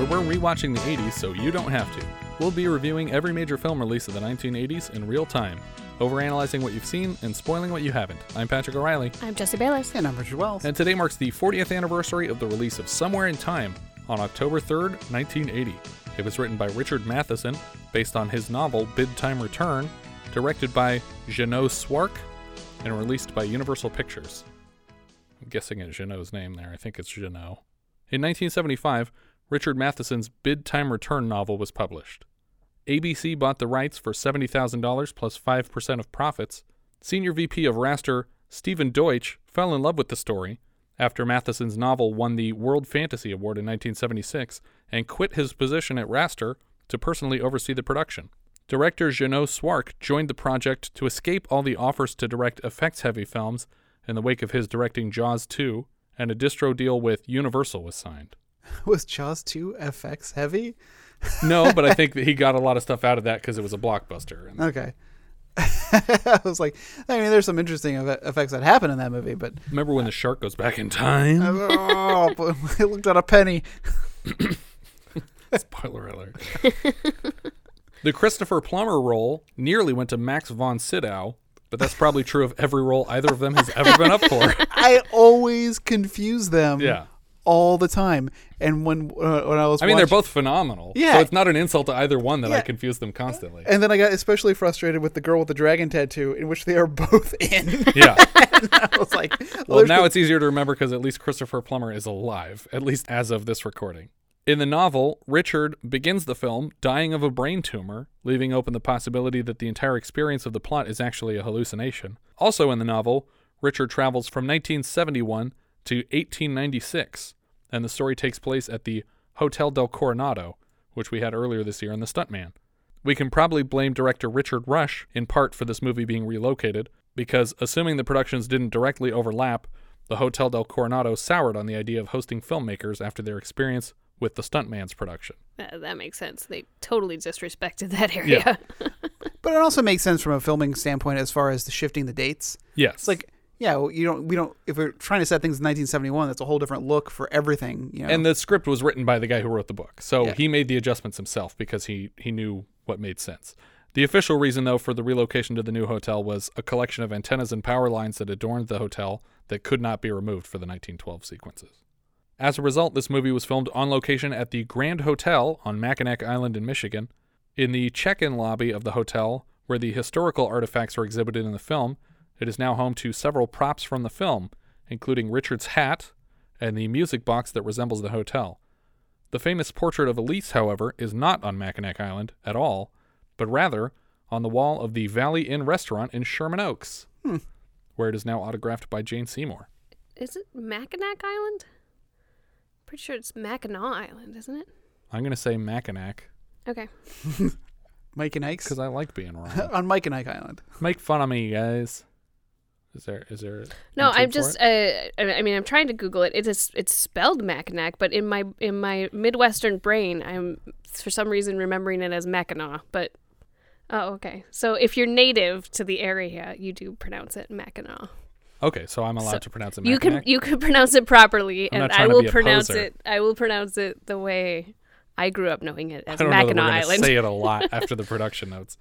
where we're rewatching the 80s so you don't have to. We'll be reviewing every major film release of the 1980s in real time, overanalyzing what you've seen and spoiling what you haven't. I'm Patrick O'Reilly, I'm Jesse Bayless. And I'm Richard Wells. and today marks the 40th anniversary of the release of Somewhere in Time on October 3rd, 1980. It was written by Richard Matheson, based on his novel Bid Time Return, directed by Jeannot Szwarc, and released by Universal Pictures. I'm guessing at Jeannot's name there. I think it's Jeannot. In 1975, Richard Matheson's Bid Time Return novel was published. ABC bought the rights for $70,000 plus 5% of profits. Senior VP of Rastar, Stephen Deutsch, fell in love with the story after Matheson's novel won the World Fantasy Award in 1976 and quit his position at Rastar to personally oversee the production. Director Jeannot Szwarc joined the project to escape all the offers to direct effects heavy films in the wake of his directing Jaws 2, and a distro deal with Universal was signed. Was Jaws 2 FX heavy? No, but I think that he got a lot of stuff out of that because it was a blockbuster. Okay. I was like, I mean, there's some interesting effects that happen in that movie, but remember when the shark goes back in time? oh, but it looked at a penny. Spoiler alert. the Christopher Plummer role nearly went to Max von Sydow, but that's probably true of every role either of them has ever been up for. I always confuse them. Yeah. All the time, and when uh, when I was, I mean, they're both phenomenal. Yeah. So it's not an insult to either one that I Yeah. confuse them constantly. And then I got especially frustrated with the girl with the dragon tattoo, in which they are both in. Yeah. I was like, Well, there's now the- it's easier to remember because at least Christopher Plummer is alive, at least as of this recording. In the novel, Richard begins the film dying of a brain tumor, leaving open the possibility that the entire experience of the plot is actually a hallucination. Also in the novel, Richard travels from 1971 to 1896, and the story takes place at the Hotel del Coronado, which we had earlier this year in The Stuntman. We can probably blame director Richard Rush in part for this movie being relocated, because assuming the productions didn't directly overlap, the Hotel del Coronado soured on the idea of hosting filmmakers after their experience with the Stuntman's production. Uh, that makes sense. They totally disrespected that area. Yeah. but it also makes sense from a filming standpoint as far as the shifting the dates. Yes. It's like, yeah, well, you don't, we don't. If we're trying to set things in 1971, that's a whole different look for everything. You know, and the script was written by the guy who wrote the book. So Yeah. he made the adjustments himself because he, he knew what made sense. The official reason, though, for the relocation to the new hotel was a collection of antennas and power lines that adorned the hotel that could not be removed for the 1912 sequences. As a result, this movie was filmed on location at the Grand Hotel on Mackinac Island in Michigan. In the check in lobby of the hotel, where the historical artifacts are exhibited in the film, it is now home to several props from the film, including Richard's hat and the music box that resembles the hotel. The famous portrait of Elise, however, is not on Mackinac Island at all, but rather on the wall of the Valley Inn restaurant in Sherman Oaks, hmm. where it is now autographed by Jane Seymour. Is it Mackinac Island? Pretty sure it's Mackinac Island, isn't it? I'm going to say Mackinac Okay. Mike and Ike's because I like being wrong. on Mike and Ike Island. Make fun of me, guys. Is there is there No, I'm just. Uh, I I mean, I'm trying to Google it. It is. It's spelled Mackinac, but in my in my Midwestern brain, I'm for some reason remembering it as Mackinac. But oh, okay. So if you're native to the area, you do pronounce it Mackinac. Okay, so I'm allowed So to pronounce it You can you can pronounce it properly, I'm and I will pronounce poser. it. I will pronounce it the way I grew up knowing it I as don't know that we're Mackinac Island. say it a lot after the production notes.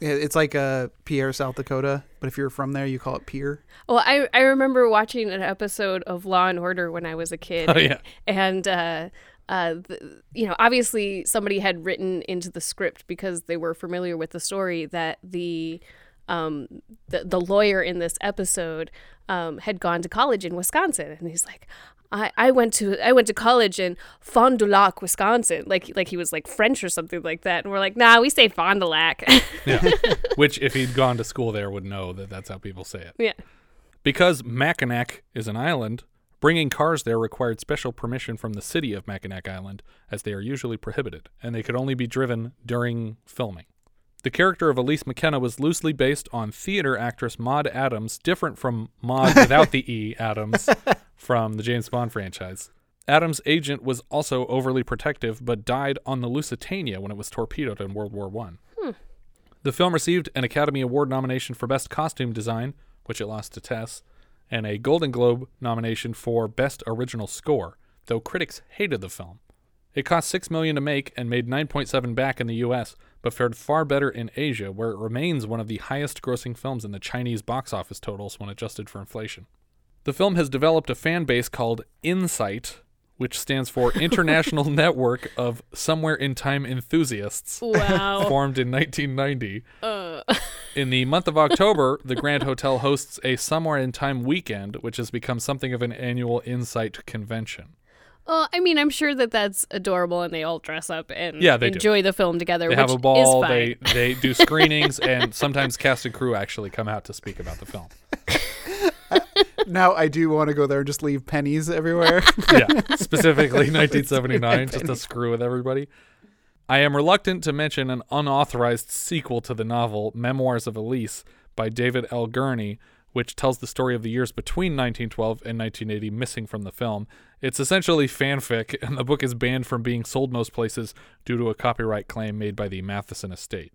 Yeah, It's like uh, Pierre, South Dakota, but if you're from there, you call it Pier. Well, I I remember watching an episode of Law and Order when I was a kid. Oh, yeah. and uh, uh, the, you know, obviously somebody had written into the script because they were familiar with the story that the um, the, the lawyer in this episode um, had gone to college in Wisconsin, and he's like, I, I went to I went to college in Fond du Lac, Wisconsin, like like he was like French or something like that, and we're like, nah, we say Fond du Lac. Yeah. Which, if he'd gone to school there, would know that that's how people say it. yeah. Because Mackinac is an island, Bringing cars there required special permission from the city of Mackinac Island, as they are usually prohibited, and they could only be driven during filming. The character of Elise McKenna was loosely based on theater actress Maud Adams, different from Maud without the E Adams from the James Bond franchise. Adams' agent was also overly protective, but died on the Lusitania when it was torpedoed in World War One. Hmm. The film received an Academy Award nomination for Best Costume Design, which it lost to Tess, and a Golden Globe nomination for Best Original Score, though critics hated the film. It cost 6 million to make and made 9.7 back in the US, but fared far better in Asia, where it remains one of the highest grossing films in the Chinese box office totals when adjusted for inflation. The film has developed a fan base called INSITE, which stands for International Network of Somewhere in Time Enthusiasts Wow. formed in 1990. Uh. In the month of October, the Grand Hotel hosts a Somewhere in Time weekend, which has become something of an annual INSITE convention. Well, I mean, I'm sure that that's adorable, and they all dress up and Yeah, they do. enjoy the film together. They which have a ball, Is they they do screenings, and sometimes cast and crew actually come out to speak about the film. Now I do want to go there and just leave pennies everywhere. yeah, specifically 1979, just to screw with everybody. I am reluctant to mention an unauthorized sequel to the novel Memoirs of Elise by David L. Gurney, which tells the story of the years between 1912 and 1980 missing from the film. It's essentially fanfic, and the book is banned from being sold most places due to a copyright claim made by the Matheson estate.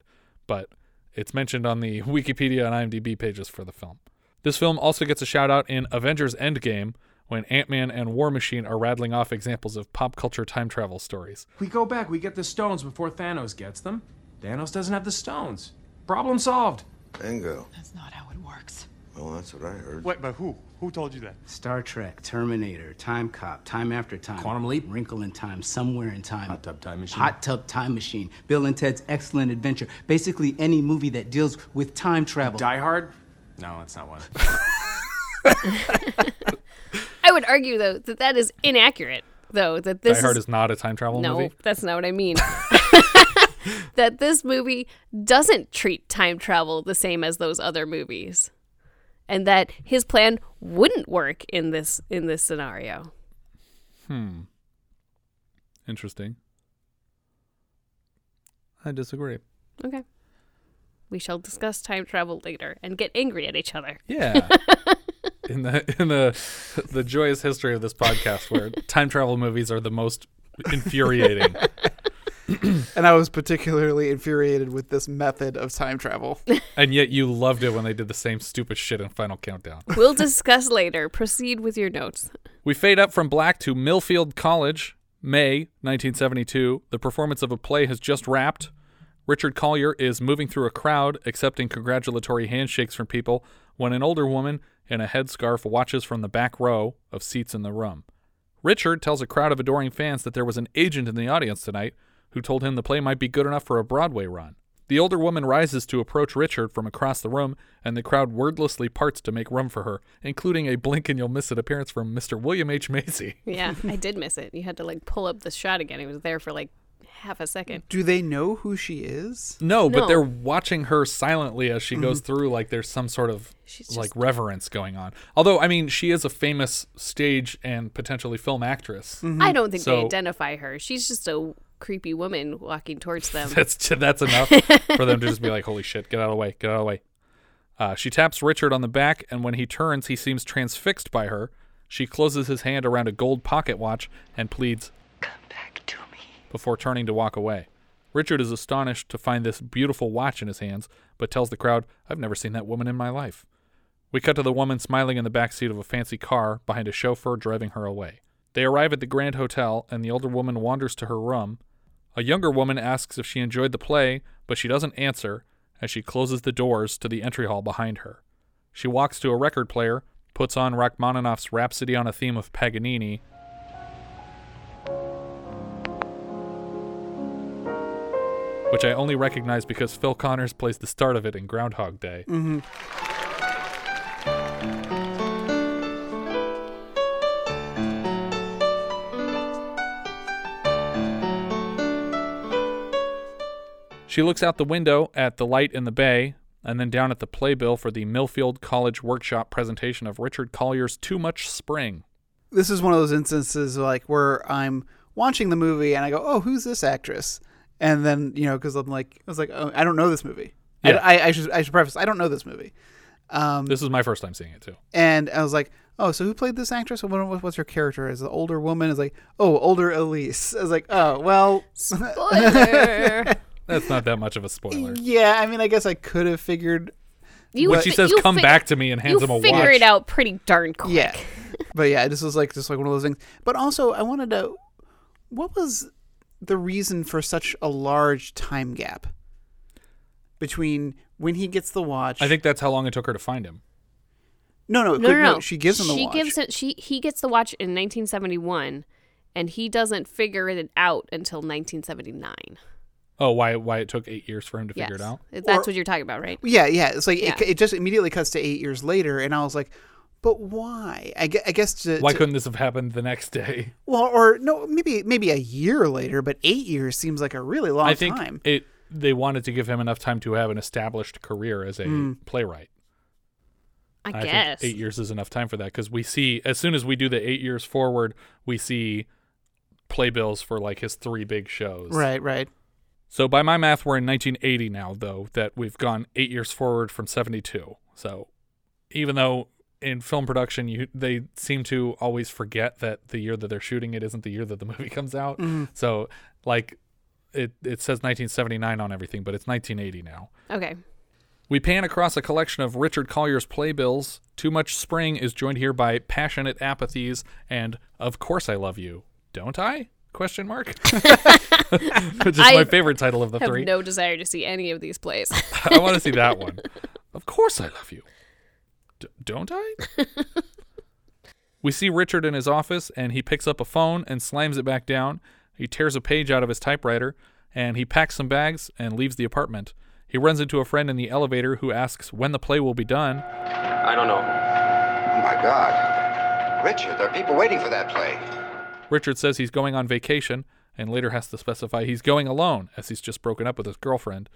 But it's mentioned on the Wikipedia and IMDb pages for the film. This film also gets a shout out in Avengers Endgame when Ant Man and War Machine are rattling off examples of pop culture time travel stories. We go back, we get the stones before Thanos gets them. Thanos doesn't have the stones. Problem solved. Bingo. That's not how it works. Well, that's what I heard. Wait, but who? Who told you that? Star Trek, Terminator, Time Cop, Time After Time, Quantum Leap. Wrinkle in Time, Somewhere in Time, Hot Tub Time Machine. Hot Tub Time Machine, Bill and Ted's Excellent Adventure. Basically, any movie that deals with time travel. Die Hard? No, that's not one. I would argue though that that is inaccurate. Though that this Die Hard is, is not a time travel no, movie. that's not what I mean. that this movie doesn't treat time travel the same as those other movies, and that his plan wouldn't work in this in this scenario. Hmm. Interesting. I disagree. Okay. We shall discuss time travel later and get angry at each other. Yeah. in the in the the joyous history of this podcast where time travel movies are the most infuriating. and I was particularly infuriated with this method of time travel. and yet you loved it when they did the same stupid shit in Final Countdown. We'll discuss later. Proceed with your notes. We fade up from black to Millfield College, May 1972. The performance of a play has just wrapped. Richard Collier is moving through a crowd, accepting congratulatory handshakes from people, when an older woman in a headscarf watches from the back row of seats in the room. Richard tells a crowd of adoring fans that there was an agent in the audience tonight who told him the play might be good enough for a Broadway run. The older woman rises to approach Richard from across the room, and the crowd wordlessly parts to make room for her, including a blink and you'll miss it appearance from Mr. William H. Macy. Yeah, I did miss it. You had to like pull up the shot again. It was there for like half a second. Do they know who she is? No, but No. they're watching her silently as she goes mm-hmm. through, like there's some sort of She's like just- reverence going on. Although, I mean, she is a famous stage and potentially film actress. Mm-hmm. I don't think they So- identify her. She's just a creepy woman walking towards them. That's that's enough for them to just be like, "Holy shit, get out of the way, get out of the way." Uh, she taps Richard on the back, and when he turns, he seems transfixed by her. She closes his hand around a gold pocket watch and pleads, Come back to me. before turning to walk away. Richard is astonished to find this beautiful watch in his hands, but tells the crowd, I've never seen that woman in my life. We cut to the woman smiling in the back seat of a fancy car behind a chauffeur driving her away. They arrive at the Grand Hotel, and the older woman wanders to her room. A younger woman asks if she enjoyed the play, but she doesn't answer as she closes the doors to the entry hall behind her. She walks to a record player, puts on Rachmaninoff's Rhapsody on a Theme of Paganini, which I only recognize because Phil Connors plays the start of it in Groundhog Day. Mm-hmm. She looks out the window at the light in the bay and then down at the playbill for the Millfield College Workshop presentation of Richard Collier's Too Much Spring. this is one of those instances like where I'm watching the movie and I go, "Oh, who's this actress?" And then you know, because I'm like, I was like, oh, I don't know this movie. I- Yeah. I, I should I should preface, I don't know this movie. Um, this is my first time seeing it too. And I was like, oh, so who played this actress? What, what- what's her character? Is the older woman? Is like, oh, older Elise. I was like, oh, well, Spoiler. That's not that much of a spoiler. yeah. I mean, I guess I could have figured, You When she says, you "Come fi- back to me," and hands him a figure watch. it out pretty darn quick. yeah. but yeah, this was like just like one of those things. But also, I wanted to, what was the reason for such a large time gap between when he gets the watch? I think that's how long it took her to find him. no, no, No, no, no. She gives him the she watch. gives it. She he gets the watch in 1971, and he doesn't figure it out until 1979. Oh, why why it took eight years for him to Yes, figure it out? that's Or- what you're talking about, right? Yeah, yeah. It's like Yeah. It, it just immediately cuts to eight years later, and I was like, but why? I, gue- I guess to, Why to- couldn't this have happened the next day? well, or no, maybe maybe a year later, but eight years seems like a really long I think time. it. They wanted to give him enough time to have an established career as a mm. playwright. I I guess. think eight years is enough time for that because we see as soon as we do the eight years forward, we see playbills for like his three big shows. Right, right. So by my math, we're in 1980 now, though that we've gone eight years forward from 72. So even though in film production, you they seem to always forget that the year that they're shooting it isn't the year that the movie comes out. Mm-hmm. So like it it says 1979 on everything, but it's 1980 now. Okay. We pan across a collection of Richard Collier's playbills. Too Much Spring is joined here by Passionate Apathies and Of Course I Love You. Don't I? Question mark. Which is I my favorite title of the Have three. no desire to see any of these plays. I want to see that one. Of course I love you. D- don't I? we see Richard in his office and he picks up a phone and slams it back down. He tears a page out of his typewriter and he packs some bags and leaves the apartment. He runs into a friend in the elevator who asks when the play will be done. I don't know. Oh my God. Richard, there are people waiting for that play. Richard says he's going on vacation and later has to specify he's going alone as he's just broken up with his girlfriend.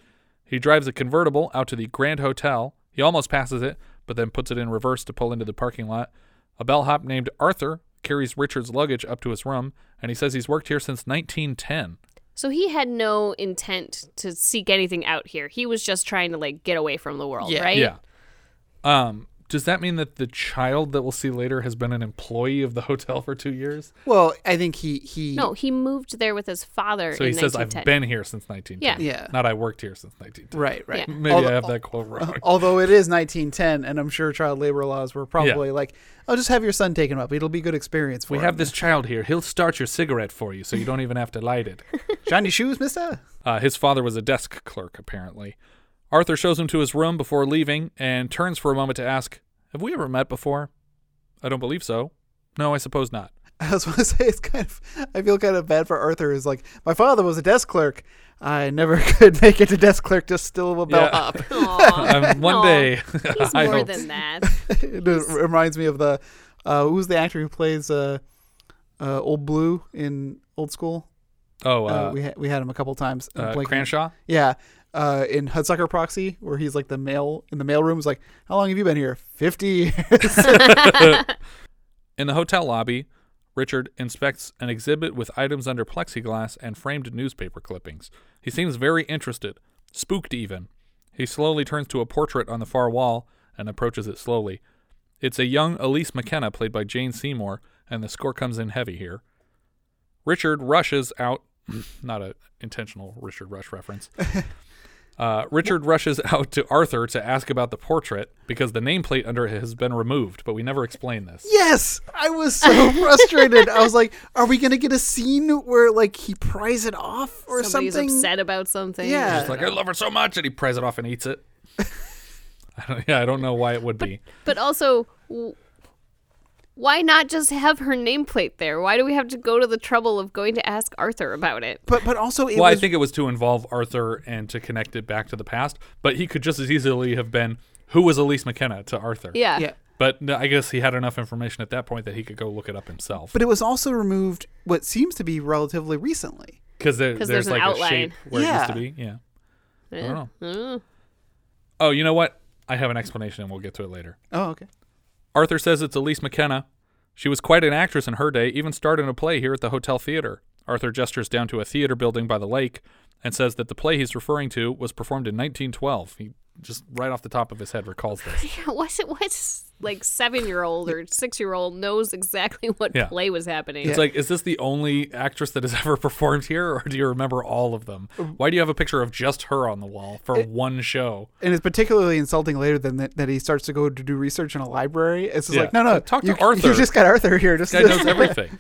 He drives a convertible out to the Grand Hotel. He almost passes it, but then puts it in reverse to pull into the parking lot. A bellhop named Arthur carries Richard's luggage up to his room, and he says he's worked here since 1910. so he had no intent to seek anything out here. He was just trying to like get away from the world, Yeah. right? Yeah. Um, does that mean that the child that we'll see later has been an employee of the hotel for two years? Well, I think he he No, he moved there with his father. So in he says, I've been here since 1910. Yeah. Yeah. Not I worked here since 1910. right, right. Yeah. Maybe Although- I have that quote wrong. Although it is 1910, and I'm sure child labor laws were probably like, "Oh, just have your son taken up. It'll be a good experience for We him." have this child here. He'll start your cigarette for you so you don't even have to light it. shiny shoes, Mister. Uh, his father was a desk clerk, apparently. Arthur shows him to his room before leaving and turns for a moment to ask, Have we ever met before? I don't believe so. No, I suppose not. I was going to say it's kind of. I feel kind of bad for Arthur. Is like my father was a desk clerk. I never could make it to desk clerk. Just still a bellhop. Aw. Um, one Aw. day. He's I more hope- than that. it reminds me of the uh, who's the actor who plays uh, uh, Old Blue in Old School. Oh, Uh, uh, we ha- we had him a couple times. I'm uh, blanking- Cranshaw? Yeah. Uh, in Hudsucker Proxy, where he's like the mail in the mailroom, is like, "How long have you been here? Fifty years." In the hotel lobby, Richard inspects an exhibit with items under plexiglass and framed newspaper clippings. He seems very interested, spooked even. He slowly turns to a portrait on the far wall and approaches it slowly. It's a young Elise McKenna, played by Jane Seymour, and the score comes in heavy here. Richard rushes out. Not an intentional Richard Rush reference. Uh, Richard rushes out to Arthur to ask about the portrait because the nameplate under it has been removed, but we never explain this. yes, I was so frustrated. I was like, "Are we gonna get a scene where like he pries it off or Somebody's something?" upset about something. Yeah. It's like I love her so much, and he pries it off and eats it. I don't, yeah, I don't know why it would be. But also, w- why not just have her nameplate there? Why do we have to go to the trouble of going to ask Arthur about it? But but also it Well, was I think it was to involve Arthur and to connect it back to the past, but he could just as easily have been who was Elise McKenna to Arthur. Yeah. yeah. But no, I guess he had enough information at that point that he could go look it up himself. But it was also removed what seems to be relatively recently. Because there, 'Cause there's, there's an like a outline. shape where it Yeah. used to be. Yeah. Yeah. don't Uh, Oh, you know what? I have an explanation, and we'll get to it later. Oh, okay. Arthur says it's Elise McKenna. She was quite an actress in her day, even starred in a play here at the Hotel Theater. Arthur gestures down to a theater building by the lake and says that the play he's referring to was performed in 1912. He just right off the top of his head recalls this. Yeah, what's it? What's like seven year old or six year old knows exactly what Yeah. play was happening? It's like, is this the only actress that has ever performed here, or do you remember all of them? Why do you have a picture of just her on the wall for one show? And it's particularly insulting later than that, that he starts to go to do research in a library. It's just Yeah. like, no, no, Talk to you, Arthur. You just got Arthur here. Just This guy knows everything.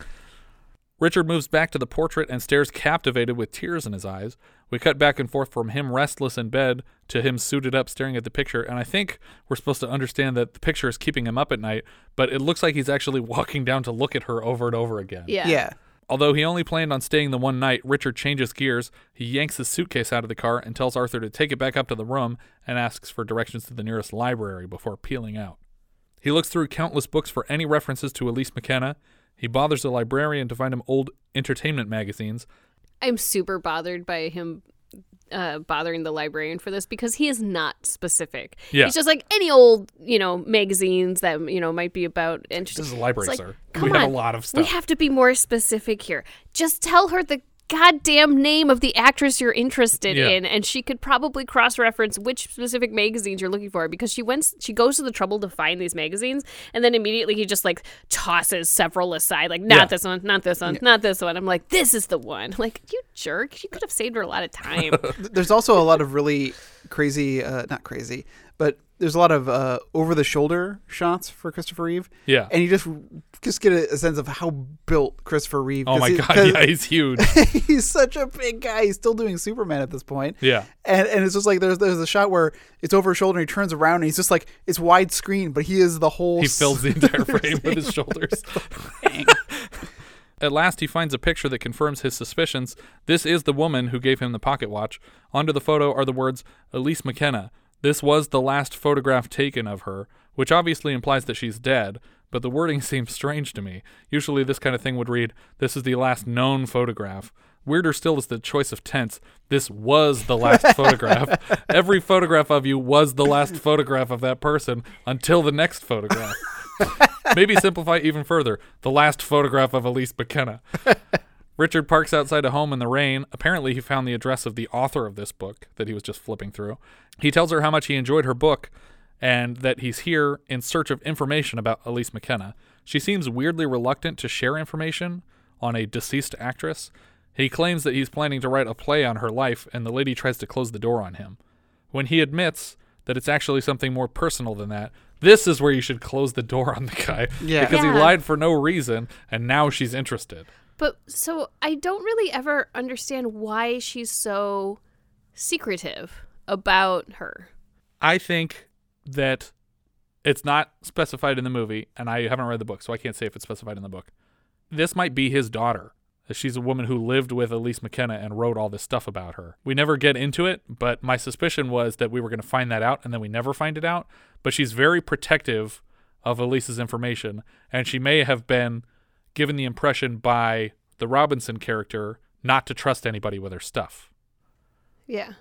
Richard moves back to the portrait and stares captivated with tears in his eyes. We cut back and forth from him restless in bed to him suited up staring at the picture, and I think we're supposed to understand that the picture is keeping him up at night, but it looks like he's actually walking down to look at her over and over again. yeah. yeah. Although he only planned on staying the one night, Richard changes gears. He yanks his suitcase out of the car and tells Arthur to take it back up to the room and asks for directions to the nearest library before peeling out. He looks through countless books for any references to Elise McKenna. He bothers the librarian to find him old entertainment magazines. I'm super bothered by him uh, bothering the librarian for this because he is not specific. Yeah. He's just like any old, you know, magazines that you know might be about interesting. This is a library, like, sir. Come We have a lot of stuff. We have to be more specific here. Just tell her the goddamn name of the actress you're interested Yeah. in, and she could probably cross-reference which specific magazines you're looking for because she went, she goes to the trouble to find these magazines, and then immediately he just like tosses several aside, like not Yeah. this one, not this one, not this one. I'm like, this is the one. Like you jerk, you could have saved her a lot of time. There's also a lot of really crazy, uh, not crazy, but there's a lot of uh, over the shoulder shots for Christopher Reeve. Yeah. And you just just get a, a sense of how built Christopher Reeve. Oh my he- god, yeah, he's huge. he's such a big guy. He's still doing Superman at this point. Yeah. And and it's just like there's there's a shot where it's over his shoulder and he turns around and he's just like it's widescreen, but he is the whole He fills the entire frame with his shoulders. At last, he finds a picture that confirms his suspicions. This is the woman who gave him the pocket watch. Under the photo are the words Elise McKenna. This was the last photograph taken of her, which obviously implies that she's dead, but the wording seems strange to me. Usually, this kind of thing would read, This is the last known photograph. Weirder still is the choice of tense. This was the last photograph. Every photograph of you was the last photograph of that person until the next photograph. Maybe simplify even further. The last photograph of Elise McKenna. Richard parks outside a home in the rain. Apparently, he found the address of the author of this book that he was just flipping through. He tells her how much he enjoyed her book and that he's here in search of information about Elise McKenna. She seems weirdly reluctant to share information on a deceased actress. He claims that he's planning to write a play on her life, and the lady tries to close the door on him. When he admits that it's actually something more personal than that, this is where you should close the door on the guy. Yeah. Because Yeah. he lied for no reason, and now she's interested. But so I don't really ever understand why she's so secretive about her. I think that it's not specified in the movie, and I haven't read the book, so I can't say if it's specified in the book. This might be his daughter. She's a woman who lived with Elise McKenna and wrote all this stuff about her. We never get into it, but my suspicion was that we were going to find that out, and then we never find it out. But she's very protective of Elise's information, and she may have been given the impression by the Robinson character not to trust anybody with her stuff. Yeah.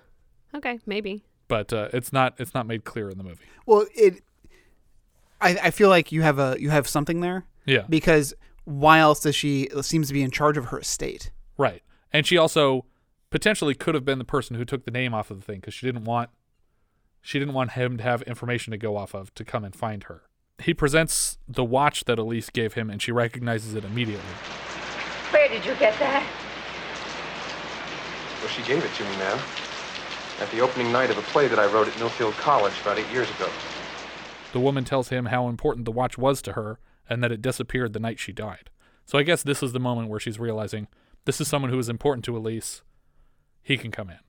Okay, maybe. But uh, it's not it's not made clear in the movie. Well, it. I, I feel like you have a you have something there. Yeah. Because why else does she seems to be in charge of her estate? Right. And she also potentially could have been the person who took the name off of the thing because she didn't want she didn't want him to have information to go off of to come and find her. He presents the watch that Elise gave him and she recognizes it immediately. Where did you get that? Well, she gave it to me, ma'am. At the opening night of a play that I wrote at Millfield College about eight years ago. The woman tells him how important the watch was to her and that it disappeared the night she died. So I guess this is the moment where she's realizing this is someone who is important to Elise. He can come in.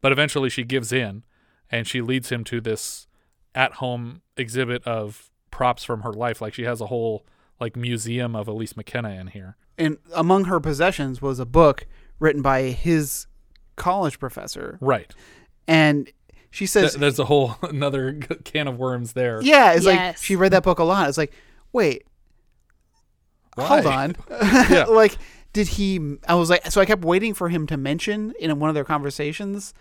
But eventually she gives in and she leads him to this at home exhibit of props from her life. Like she has a whole like museum of Elise McKenna in here. And among her possessions was a book written by his college professor. Right. And she says, Th- there's a whole another can of worms there. "Yeah, it's like she read that book a lot." It's like, wait, hold on, Yeah. like did he? I was like, so I kept waiting for him to mention in one of their conversations,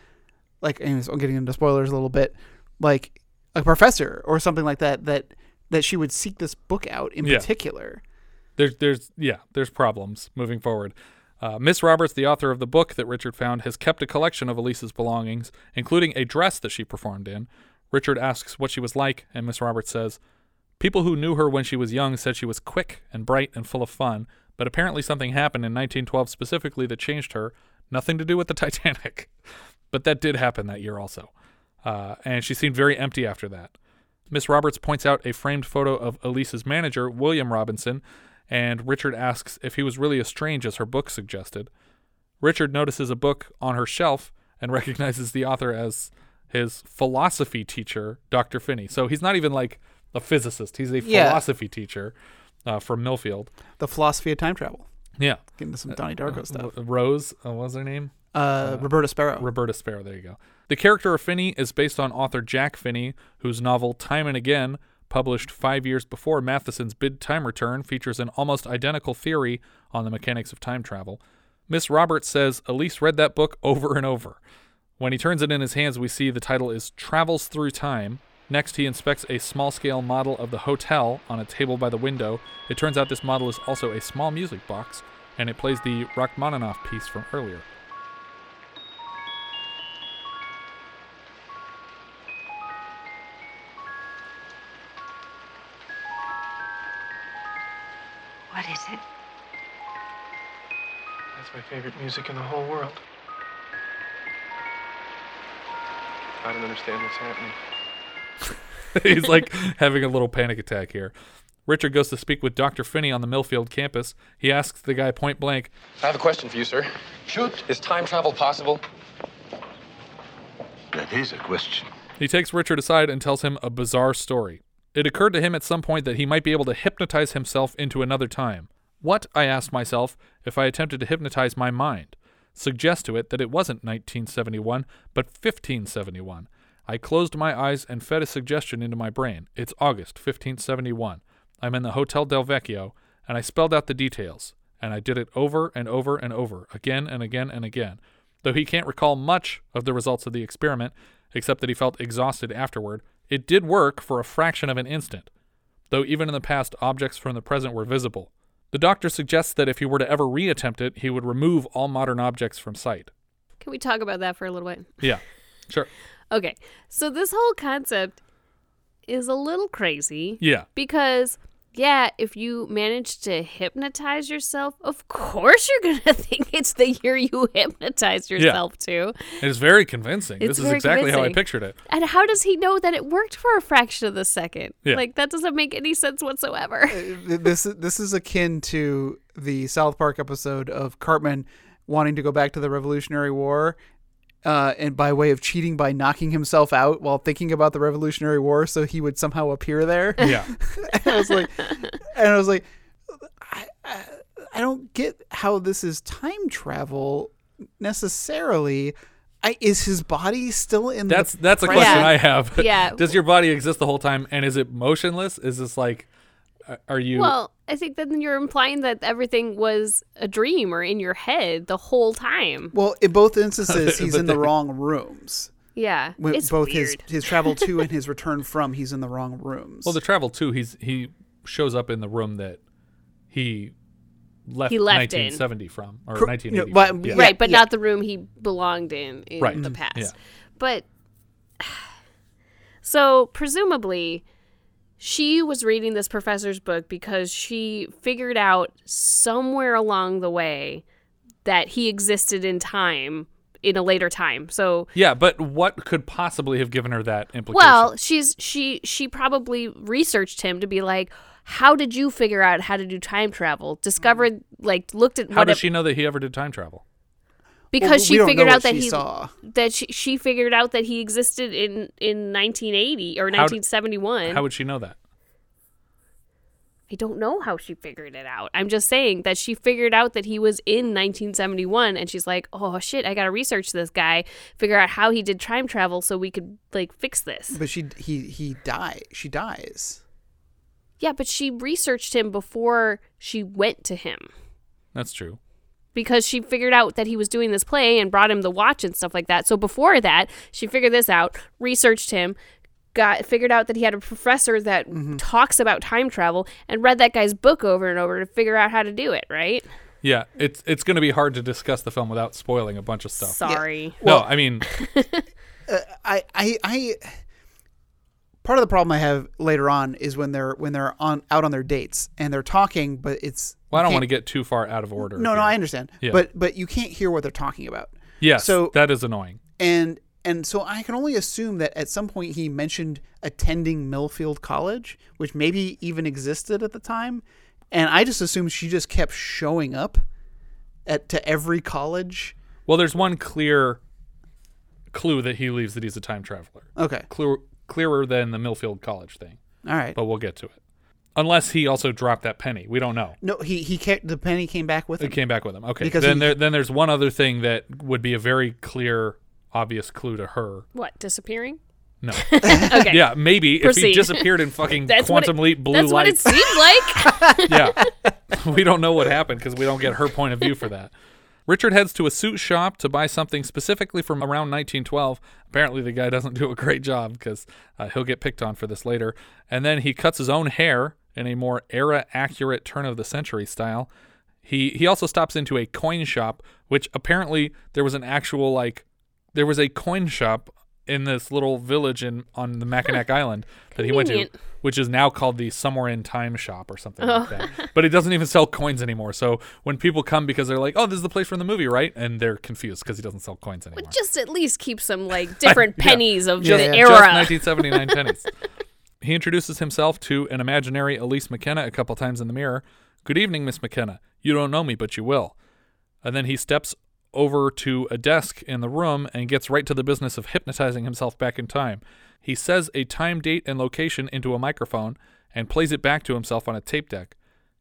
like, anyways, I'm getting into spoilers a little bit, like a professor or something like that that that she would seek this book out in Yeah. particular. There's, there's, yeah, there's problems moving forward. Uh, Miss Roberts, the author of the book that Richard found, has kept a collection of Elise's belongings, including a dress that she performed in. Richard asks what she was like, and Miss Roberts says, People who knew her when she was young said she was quick and bright and full of fun, but apparently something happened in 1912 specifically that changed her. Nothing to do with the Titanic. but that did happen that year also. Uh, and she seemed very empty after that. Miss Roberts points out a framed photo of Elise's manager, William Robinson, and Richard asks if he was really as strange as her book suggested. Richard notices a book on her shelf and recognizes the author as his philosophy teacher, Dr. Finney. So he's not even like a physicist, he's a Yeah. philosophy teacher uh, from Millfield. The philosophy of time travel. Yeah. Getting into some Donnie Darko stuff. Rose, uh, what was her name? Uh, Roberta Sparrow. Roberta Sparrow, there you go. The character of Finney is based on author Jack Finney, whose novel Time and Again, published five years before Matheson's Bid Time Return, features an almost identical theory on the mechanics of time travel. Miss Roberts says Elise read that book over and over. When he turns it in his hands, we see the title is Travels Through Time. Next, he inspects a small scale model of the hotel on a table by the window. It turns out this model is also a small music box, and it plays the Rachmaninoff piece from earlier. That's my favorite music in the whole world. I don't understand what's happening. He's like having a little panic attack here. Richard goes to speak with Dr. Finney on the Millfield campus. He asks the guy point blank, I have a question for you, sir. Shoot. Is time travel possible? That is a question. He takes Richard aside and tells him a bizarre story. It occurred to him at some point that he might be able to hypnotize himself into another time. What, I asked myself, if I attempted to hypnotize my mind? Suggest to it that it wasn't 1971, but 1571. I closed my eyes and fed a suggestion into my brain. It's August 1571. I'm in the Hotel Del Vecchio, and I spelled out the details. And I did it over and over and over, again and again and again. Though he can't recall much of the results of the experiment, except that he felt exhausted afterward, it did work for a fraction of an instant, though even in the past, objects from the present were visible. The doctor suggests that if he were to ever reattempt it, he would remove all modern objects from sight. Can we talk about that for a little bit? Yeah, sure. Okay. So this whole concept is a little crazy. Yeah. Because yeah, if you manage to hypnotize yourself, of course you're going to think it's the year you hypnotized yourself to. It is very convincing. It's this is very exactly how I pictured it. And how does he know that it worked for a fraction of the second? Yeah. Like that doesn't make any sense whatsoever. Uh, this this is akin to the South Park episode of Cartman wanting to go back to the Revolutionary War, uh, and by way of cheating by knocking himself out while thinking about the Revolutionary War, so he would somehow appear there. Yeah. and I was like, and I was like, I, I, I don't get how this is time travel necessarily. I, is his body still in? That's the that's a present? question I have. Yeah. Does your body exist the whole time and is it motionless? Is this like are you Well, I think then you're implying that everything was a dream or in your head the whole time. Well, in both instances, he's in the they- wrong rooms. Yeah. When it's both weird. his his travel to and his return from, he's in the wrong rooms. Well, the travel too. He's he shows up in the room that he left, He left in. 1970 from or Cor- 1980. you know, but- from. Yeah. yeah. right, but not the room he belonged in in Right. the Mm, past. yeah. But so presumably she was reading this professor's book because she figured out somewhere along the way that he existed in time in a later time. So Yeah, but what could possibly have given her that implication? well, she's she she probably researched him to be like, how did you figure out how to do time travel? Discovered like looked at how does it- she know that he ever did time travel? Because Well, she figured out that he saw. that she, she figured out that he existed in in 1980 or How 1971. How would she know that? I don't know how she figured it out. I'm just saying that she figured out that he was in 1971 and she's like, "Oh shit, I got to research this guy, figure out how he did time travel so we could like fix this." but she he he die. She dies. Yeah, but she researched him before she went to him. That's true. Because she figured out that he was doing this play and brought him the watch and stuff like that. So before that, she figured this out, researched him, got figured out that he had a professor that Mm-hmm. talks about time travel and read that guy's book over and over to figure out how to do it, right? Yeah, it's it's going to be hard to discuss the film without spoiling a bunch of stuff. Sorry. no, I mean, I, I, I. Part of the problem I have later on is when they're when they're on out on their dates and they're talking, but it's. well, I don't want to get too far out of order. No, no. I understand. Yeah. But but you can't hear what they're talking about. Yes, So that is annoying. and and so I can only assume that at some point he mentioned attending Millfield College, which maybe even existed at the time, and I just assume she just kept showing up at to every college. Well, there's one clear clue that he leaves that he's a time traveler. Okay, Clear, clearer than the Millfield College thing, all right. but we'll get to it. Unless he also dropped that penny, we don't know. No, he he ca- the penny came back with It him. came back with him. Okay, Because then he- there, then there's one other thing that would be a very clear, obvious clue to her. What, disappearing? No, Okay. yeah, maybe if he Proceed. disappeared in fucking That's what quantum it- leap blue That's light. what it seemed like. yeah. we don't know what happened because we don't get her point of view for that. Richard heads to a suit shop to buy something specifically from around 1912. Apparently, the guy doesn't do a great job because uh, he'll get picked on for this later. And then he cuts his own hair in a more era accurate turn of the century style. He he also stops into a coin shop, which apparently there was an actual like there was a coin shop in this little village in on the Mackinac hmm. Island that he went to, which is now called the Somewhere in Time shop or something like that. Oh. But it doesn't even sell coins anymore. So when people come because they're like, "Oh, this is the place from the movie, right?" and they're confused because he doesn't sell coins anymore. But just at least keep some like different Yeah. pennies of Just, the just era. 1979 pennies. He introduces himself to an imaginary Elise McKenna a couple times in the mirror. Good evening, Miss McKenna. You don't know me, but you will. And then he steps over to a desk in the room and gets right to the business of hypnotizing himself back in time. He says a time, date, and location into a microphone and plays it back to himself on a tape deck.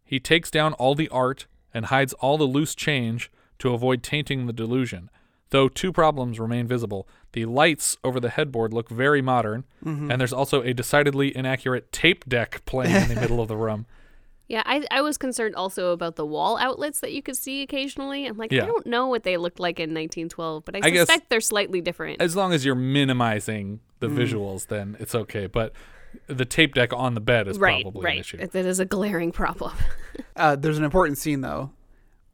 He takes down all the art and hides all the loose change to avoid tainting the delusion. Though two problems remain visible. The lights over the headboard look very modern, Mhm. and there's also a decidedly inaccurate tape deck playing in the middle of the room. Yeah, I, I was concerned also about the wall outlets that you could see occasionally. I'm like, Yeah. I don't know what they looked like in 1912, but I, I guess- suspect they're slightly different. As long as you're minimizing the Mm. visuals, then it's okay. But the tape deck on the bed is right, probably right. an issue. That is a glaring problem. Uh, there's an important scene though,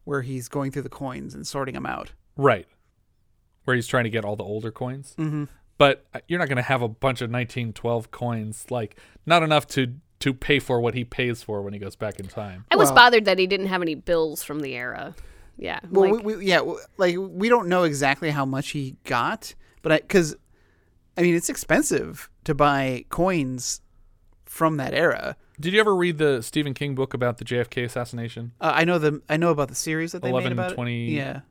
where he's going through the coins and sorting them out. Right. Where he's trying to get all the older coins. Mhm. But uh, you're not going to have a bunch of 1912 coins, like, not enough to to pay for what he pays for when he goes back in time. I was Well- bothered that he didn't have any bills from the era. Yeah. Well, like, we, we, yeah, like we don't know exactly how much he got, but I because, I mean, it's expensive to buy coins from that era. Did you ever read the Stephen King book about the JFK assassination? Uh, I know the I know about the series that they made about twenty. it. Yeah,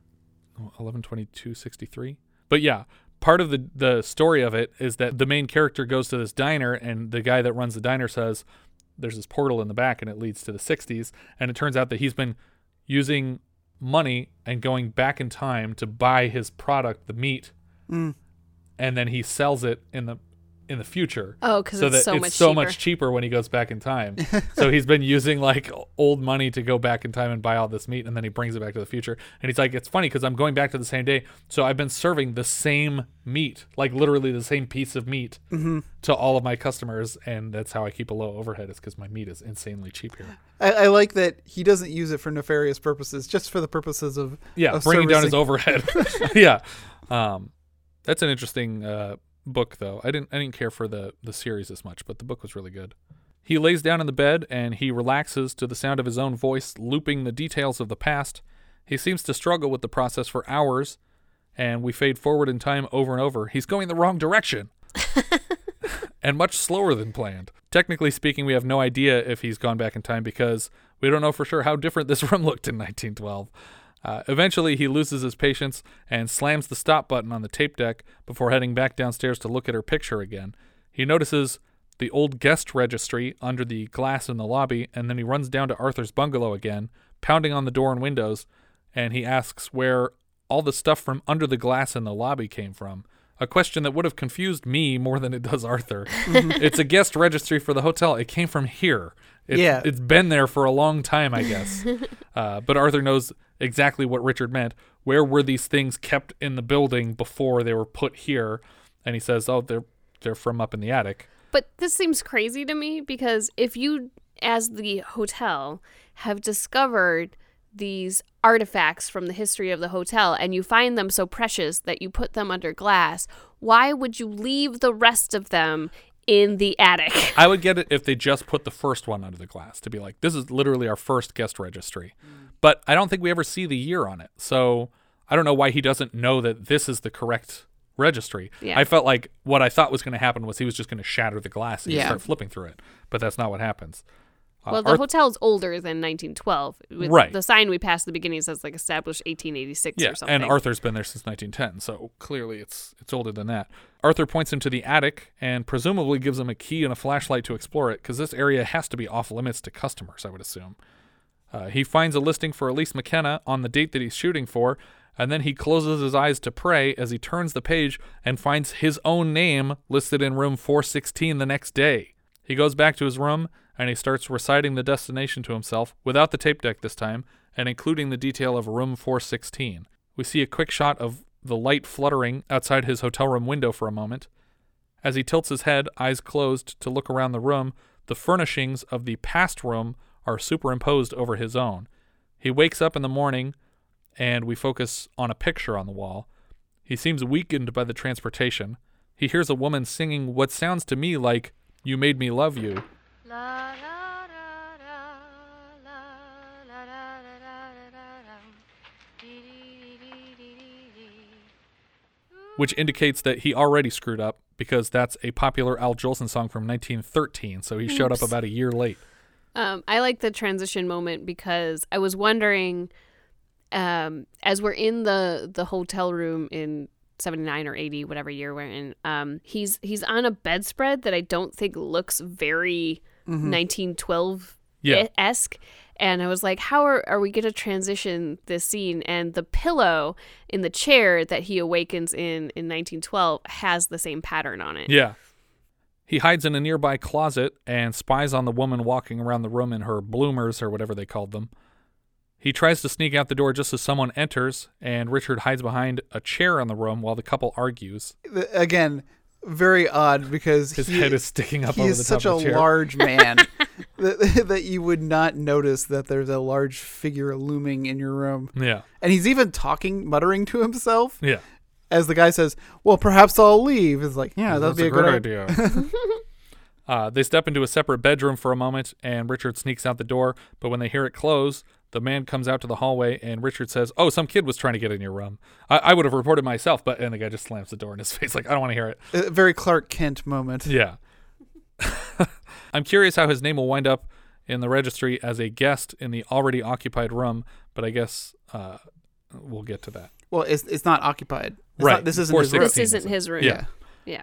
Eleven twenty two sixty three. But yeah, part of the the story of it is that the main character goes to this diner, and the guy that runs the diner says, "There's this portal in the back, and it leads to the '60s." And it turns out that he's been using money and going back in time to buy his product, the meat, Mm. and then he sells it in the in the future. Oh, 'cause so it's that so it's much so cheaper. much cheaper when he goes back in time. so he's been using like old money to go back in time and buy all this meat, and then he brings it back to the future. And he's like, "It's funny because I'm going back to the same day, so I've been serving the same meat, like literally the same piece of meat, Mhm. to all of my customers, and that's how I keep a low overhead. Is because my meat is insanely cheap here. I, I like that he doesn't use it for nefarious purposes, just for the purposes of Yeah, of bringing down his overhead. yeah, um, that's an interesting uh, book, though. I didn't I didn't care for the the series as much, but the book was really good. He lays down in the bed and he relaxes to the sound of his own voice, looping the details of the past. He seems to struggle with the process for hours, and we fade forward in time over and over. He's going the wrong direction. and much slower than planned. Technically speaking, we have no idea if he's gone back in time because we don't know for sure how different this room looked in 1912. Uh, eventually, he loses his patience and slams the stop button on the tape deck before heading back downstairs to look at her picture again. He notices the old guest registry under the glass in the lobby, and then he runs down to Arthur's bungalow again, pounding on the door and windows, and he asks where all the stuff from under the glass in the lobby came from. A question that would have confused me more than it does Arthur. it's a guest registry for the hotel. It came from here. It, Yeah. It's been there for a long time, I guess. uh, but Arthur knows exactly what Richard meant. Where were these things kept in the building before they were put here? And he says, "Oh, they're they're from up in the attic." But this seems crazy to me because if you, as the hotel, have discovered these artifacts from the history of the hotel and you find them so precious that you put them under glass, why would you leave the rest of them in the attic? I would get it if they just put the first one under the glass to be like, this is literally our first guest registry. But I don't think we ever see the year on it. So I don't know why he doesn't know that this is the correct registry. Yeah. I felt like what I thought was going to happen was he was just going to shatter the glass and Yeah. start flipping through it. But that's not what happens. Uh, Well, the Arth- hotel's older than 1912. With Right. The sign we passed at the beginning says like established 1886 yeah, or something. and Arthur's been there since 1910, so clearly it's it's older than that. Arthur points him to the attic and presumably gives him a key and a flashlight to explore it, because this area has to be off limits to customers, I would assume. Uh, he finds a listing for Elise McKenna on the date that he's shooting for, and then he closes his eyes to pray as he turns the page and finds his own name listed in room 416 the next day. He goes back to his room and he starts reciting the destination to himself without the tape deck this time and including the detail of room 416. We see a quick shot of the light fluttering outside his hotel room window for a moment. As he tilts his head, eyes closed, to look around the room, the furnishings of the past room are superimposed over his own. He wakes up in the morning and we focus on a picture on the wall. He seems weakened by the transportation. He hears a woman singing what sounds to me like, You Made Me Love You. Which indicates that he already screwed up because that's a popular Al Jolson song from 1913. So he showed up about a year late. Um, I like the transition moment because I was wondering, um, as we're in the the hotel room in seventy nine or eighty, whatever year we're in, um, he's he's on a bedspread that I don't think looks very Mhm. nineteen twelve Yeah. esque. And I was like, how are, are we going to transition this scene? And the pillow in the chair that he awakens in in 1912 has the same pattern on it. Yeah. He hides in a nearby closet and spies on the woman walking around the room in her bloomers or whatever they called them. He tries to sneak out the door just as someone enters, and Richard hides behind a chair in the room while the couple argues. Again, very odd because His he- head is sticking up He over is the such top a of the chair. large man that, that you would not notice that there's a large figure looming in your room. Yeah. And he's even talking, muttering to himself. Yeah. As the guy says, "Well, perhaps I'll leave." It's like, yeah, that'd That's be a, good great idea. Uh, they step into a separate bedroom for a moment, and Richard sneaks out the door. But when they hear it close, the man comes out to the hallway, and Richard says, "Oh, some kid was trying to get in your room. I, I would have reported myself, but..." And the guy just slams the door in his face, like, "I don't want to hear it." a very Clark Kent moment. Yeah. I'm curious how his name will wind up in the registry as a guest in the already occupied room, but I guess uh, we'll get to that. Well, it's it's not occupied. It's Right. Not, this isn't his room. This isn't his room. Yeah. Yeah.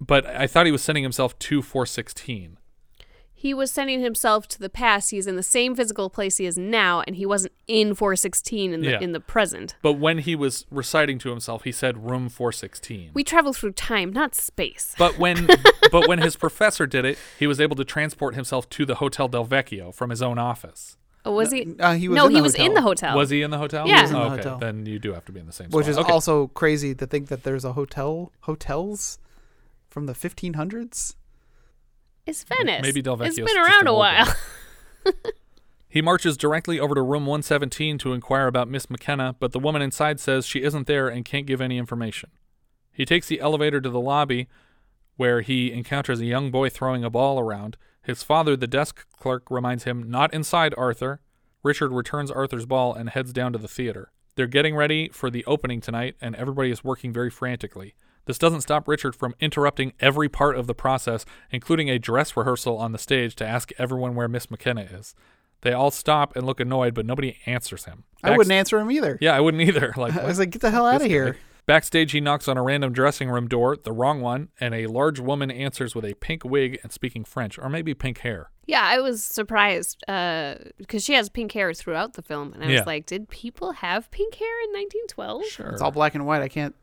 But I thought he was sending himself to 416. He was sending himself to the past. He's in the same physical place he is now, and he wasn't in 416 in the Yeah. in the present. But when he was reciting to himself, he said room 416. We travel through time, not space. But when but when his professor did it, he was able to transport himself to the Hotel Del Vecchio from his own office. Oh, was he? uh, he was no, in he the was hotel. in the hotel. Was he in the hotel? Yeah. He was in the Oh, okay, hotel. then you do have to be in the same Which spot. is Okay. also crazy to think that there's a hotel hotels from the 1500s. It's Venice. Maybe Del It's Vecchio's been around a while. He marches directly over to room 117 to inquire about Miss McKenna, but the woman inside says she isn't there and can't give any information. He takes the elevator to the lobby, where he encounters a young boy throwing a ball around. His father, the desk clerk, reminds him not inside Arthur. Richard returns Arthur's ball and heads down to the theater. They're getting ready for the opening tonight, and everybody is working very frantically. This doesn't stop Richard from interrupting every part of the process, including a dress rehearsal on the stage to ask everyone where Miss McKenna is. They all stop and look annoyed, but nobody answers him. I wouldn't answer him either. Yeah, I wouldn't either. Like I was like, get the hell out of here. guy. Backstage, he knocks on a random dressing room door, the wrong one, and a large woman answers with a pink wig and speaking French, or maybe pink hair. Yeah, I was surprised uh, because she has pink hair throughout the film, and I Yeah. was like, did people have pink hair in 1912? Sure. It's all black and white. I can't.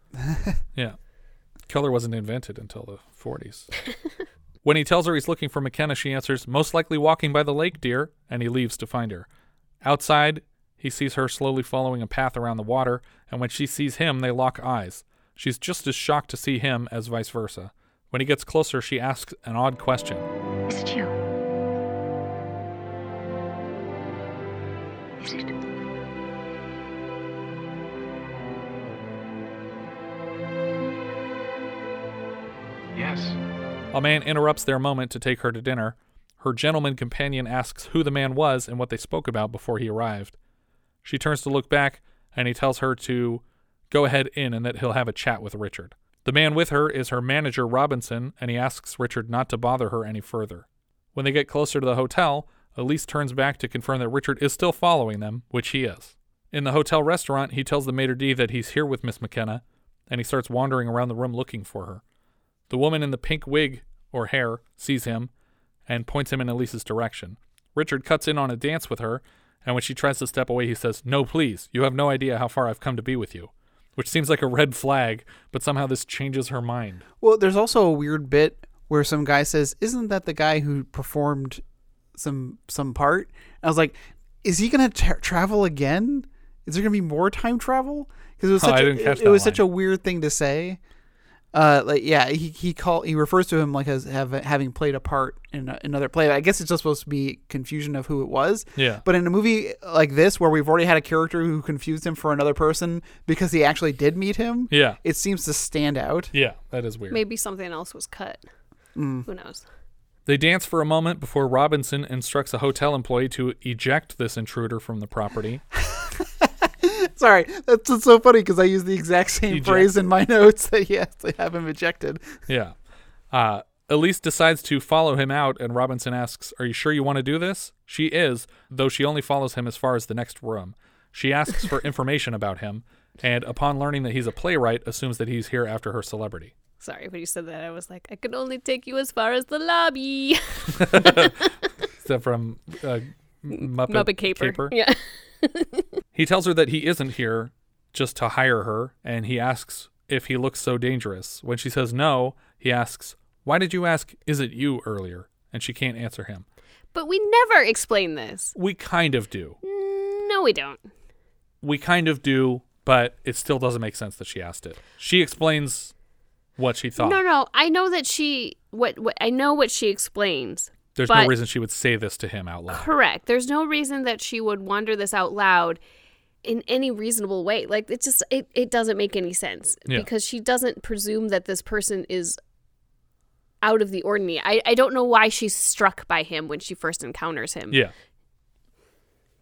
Yeah. Color wasn't invented until the 40s. when he tells her he's looking for McKenna, she answers, Most likely walking by the lake, dear, and he leaves to find her. Outside, he sees her slowly following a path around the water, and when she sees him, they lock eyes. She's just as shocked to see him as vice versa. When he gets closer, she asks an odd question. Is it you? Is it? Yes. A man interrupts their moment to take her to dinner. Her gentleman companion asks who the man was and what they spoke about before he arrived. She turns to look back, and he tells her to go ahead in and that he'll have a chat with Richard. The man with her is her manager, Robinson, and he asks Richard not to bother her any further. When they get closer to the hotel, Elise turns back to confirm that Richard is still following them, which he is. In the hotel restaurant, he tells the maitre d' that he's here with Miss McKenna, and he starts wandering around the room looking for her. The woman in the pink wig or hair sees him and points him in Elise's direction. Richard cuts in on a dance with her, and when she tries to step away, he says, No, please. You have no idea how far I've come to be with you. Which seems like a red flag, but somehow this changes her mind. Well, there's also a weird bit where some guy says, "Isn't that the guy who performed some some part?" And I was like, "Is he going to tra- travel again? Is there going to be more time travel?" Because it was Oh, such I a, catch it, was such a weird thing to say. Uh, like yeah, he he call he refers to him like as have, having played a part in a, another play. I guess it's just supposed to be confusion of who it was. Yeah. But in a movie like this, where we've already had a character who confused him for another person because he actually did meet him, Yeah. it seems to stand out. Yeah, that is weird. Maybe something else was cut. Mm. Who knows? They dance for a moment before Robinson instructs a hotel employee to eject this intruder from the property. Sorry, that's just so funny because I use the exact same Eject. phrase in my notes that yes, they have him ejected. Yeah. Uh, Elise decides to follow him out, and Robinson asks, Are you sure you want to do this? She is, though she only follows him as far as the next room. She asks for information about him, and upon learning that he's a playwright, assumes that he's here after her celebrity. Sorry, when you said that, I was like, I can only take you as far as the lobby. Is that from uh, Muppet, Muppet Caper. Caper? Yeah. He tells her that he isn't here just to hire her, and he asks if he looks so dangerous. When she says no, he asks, Why did you ask, is it you earlier? And she can't answer him. But we never explain this. We kind of do. No, we don't. We kind of do, but it still doesn't make sense that she asked it. She explains what she thought. No, no. I know that she what, what I know what she explains. There's but- no reason she would say this to him out loud. Correct. There's no reason that she would wonder this out loud in any reasonable way. Like it just it, it doesn't make any sense Yeah. because she doesn't presume that this person is out of the ordinary. I, I don't know why she's struck by him when she first encounters him. Yeah.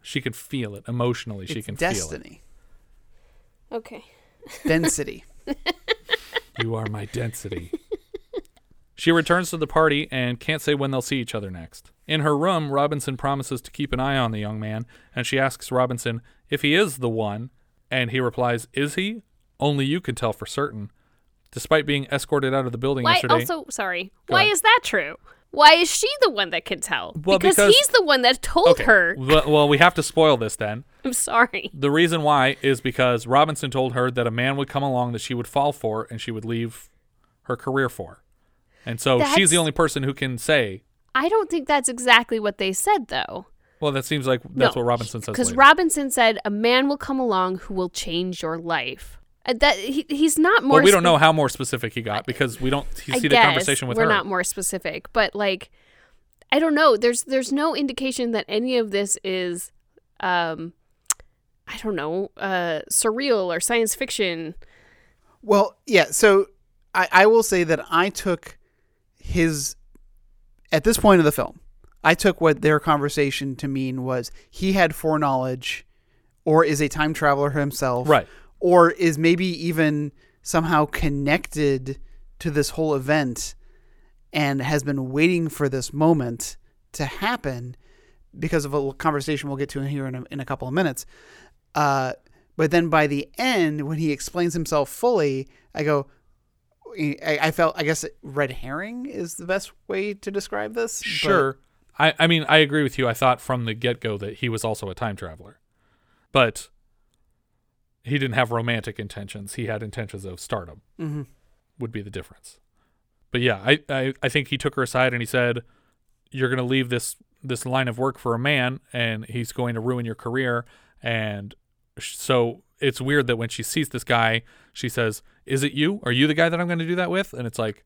She can feel it emotionally. she It's can feel it. destiny, Okay. density. You are my density. She returns to the party and can't say when they'll see each other next. In her room, Robinson promises to keep an eye on the young man, and she asks Robinson if he is the one, and he replies, Is he? Only you can tell for certain. Despite being escorted out of the building Why yesterday. also sorry. Why ahead. is that true? Why is she the one that can tell? Well, because, because- he's the one that told Okay, her. Well, well, we have to spoil this then. I'm sorry. The reason why is because Robinson told her that a man would come along that she would fall for and she would leave her career for. And so she's the only person who can say, I don't think that's exactly what they said though. well, that seems like that's No, what Robinson says. Because. Robinson said a man will come along who will change your life. Uh, That he, he's not more. well, we don't spe- know how more specific he got because we don't he I see the guess conversation with we're her. not more specific, but like, I don't know. There's there's no indication that any of this is, um, I don't know, uh, surreal or science fiction. Well, yeah. So I, I will say that I took his at this point of the film. I took what their conversation to mean was he had foreknowledge, or is a time traveler himself, Right. Or is maybe even somehow connected to this whole event, and has been waiting for this moment to happen because of a conversation we'll get to here in a, in a couple of minutes. Uh, but then by the end, when he explains himself fully, I go, I, felt, I guess, red herring is the best way to describe this. Sure. I, I mean, I agree with you. I thought from the get go that he was also a time traveler. But he didn't have romantic intentions. He had intentions of stardom, Mhm. would be the difference. But yeah, I, I, I think he took her aside and he said, You're going to leave this, this line of work for a man and he's going to ruin your career. And so it's weird that when she sees this guy, she says, Is it you? Are you the guy that I'm going to do that with? And it's like,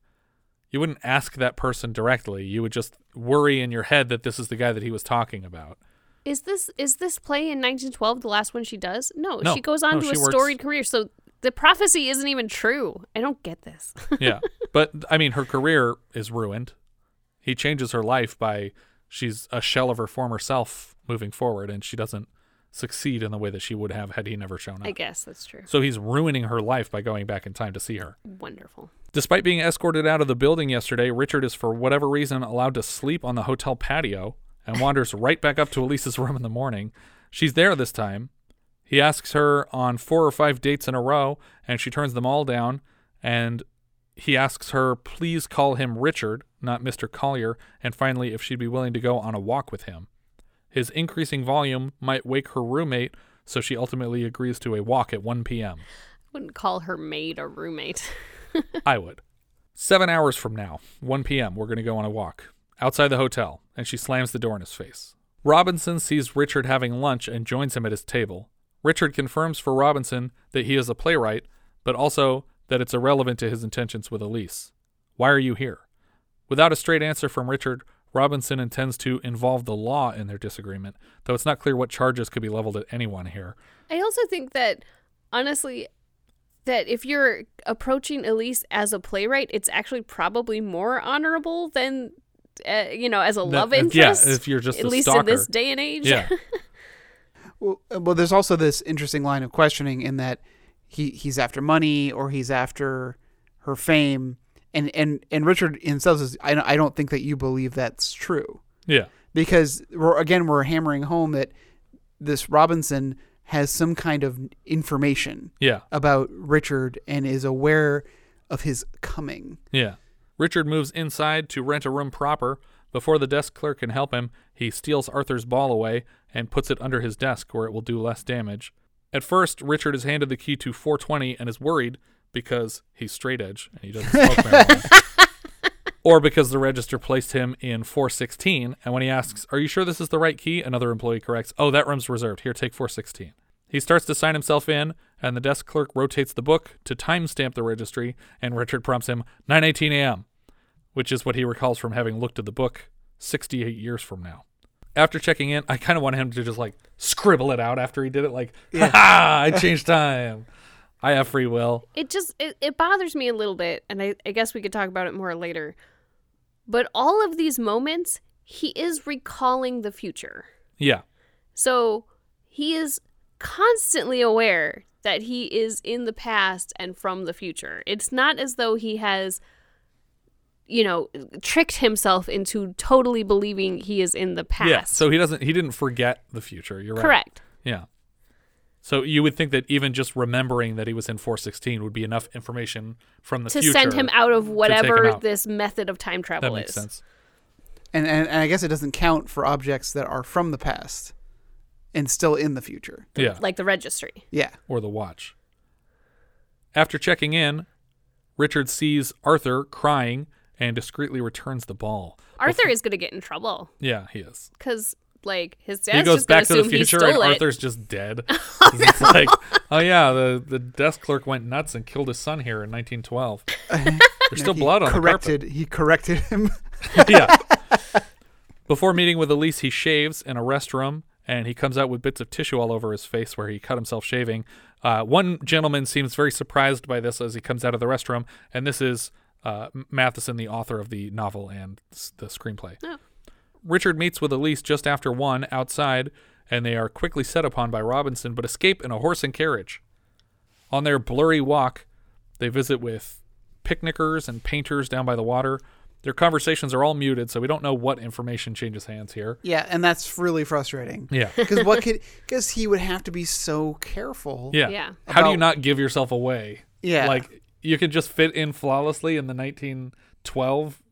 You wouldn't ask that person directly. You would just worry in your head that this is the guy that he was talking about. Is this is this play in 1912 the last one she does? No, No. she goes on No, to a works- storied career. So the prophecy isn't even true. I don't get this. yeah. But I mean, her career is ruined. He changes her life by she's a shell of her former self moving forward, and she doesn't succeed in the way that she would have had he never shown up. I guess that's true. So he's ruining her life by going back in time to see her. Wonderful. Despite being escorted out of the building yesterday, Richard is for whatever reason allowed to sleep on the hotel patio and wanders right back up to Elise's room in the morning. She's there this time. He asks her on four or five dates in a row, and she turns them all down. And he asks her, please call him Richard, not Mr. Collier, and finally, if she'd be willing to go on a walk with him. His increasing volume might wake her roommate, so she ultimately agrees to a walk at 1 p.m. I wouldn't call her maid or roommate. I would. Seven hours from now, 1 p.m., we're going to go on a walk outside the hotel, and she slams the door in his face. Robinson sees Richard having lunch and joins him at his table. Richard confirms for Robinson that he is a playwright, but also that it's irrelevant to his intentions with Elise. Why are you here? Without a straight answer from Richard, Robinson intends to involve the law in their disagreement, though it's not clear what charges could be leveled at anyone here. I also think that honestly that if you're approaching Elise as a playwright, it's actually probably more honorable than uh, you know, as a That- love if- yeah, interest. if you're just at a least in this day and age. Yeah. Well, uh, well, there's also this interesting line of questioning in that he he's after money or he's after her fame, and and and Richard himself says, I don't, I don't think that you believe that's true Yeah. because we're again we're hammering home that this Robinson has some kind of information Yeah. about Richard and is aware of his coming. Yeah. Richard moves inside to rent a room proper. Before the desk clerk can help him, he steals Arthur's ball away and puts it under his desk where it will do less damage. At first, Richard is handed the key to 420 and is worried because he's straight edge and he doesn't smoke marijuana. or because the register placed him in 416, and when he asks, Are you sure this is the right key? Another employee corrects, Oh, that room's reserved. Here, take 416. He starts to sign himself in, and the desk clerk rotates the book to timestamp the registry, and Richard prompts him 9:18 a.m., which is what he recalls from having looked at the book 68 years from now. After checking in, I kind of want him to just like scribble it out after he did it, like, Yeah. "Ha ha! I changed time. I have free will." it just it, it bothers me a little bit and I, I guess we could talk about it more later but all of these moments he is recalling the future Yeah, so he is constantly aware that he is in the past and from the future it's not as though he has you know tricked himself into totally believing he is in the past yeah. So he doesn't. He didn't forget the future. You're right. correct Yeah. So you would think that even just remembering that he was in 416 would be enough information from the future. to future send him out of to take him whatever out. this method of time travel That makes is sense. And, and and I guess it doesn't count for objects that are from the past and still in the future. Yeah. like the registry Yeah. or the watch. After checking in, Richard sees Arthur crying and discreetly returns the ball. arthur is going to get in trouble Yeah, he is. because like his dad's he goes just gonna back to the future stole and it. Arthur's just dead. it's like, oh yeah, the, the desk clerk went nuts and killed his son here in 1912. There's still He blood on corrected, He corrected him. yeah. Before meeting with Elise, he shaves in a restroom and he comes out with bits of tissue all over his face where he cut himself shaving. Uh, one gentleman seems very surprised by this as he comes out of the restroom, and this is uh, Matheson, the author of the novel and the screenplay. Oh. Richard meets with Elise just after one outside, and they are quickly set upon by Robinson, but escape in a horse and carriage. On their blurry walk, they visit with picnickers and painters down by the water. Their conversations are all muted, so we don't know what information changes hands here. Yeah, and that's really frustrating. Yeah. Because what could? Because he would have to be so careful. Yeah. Yeah. How do you not give yourself away? Yeah. Like you could just fit in flawlessly in the 1912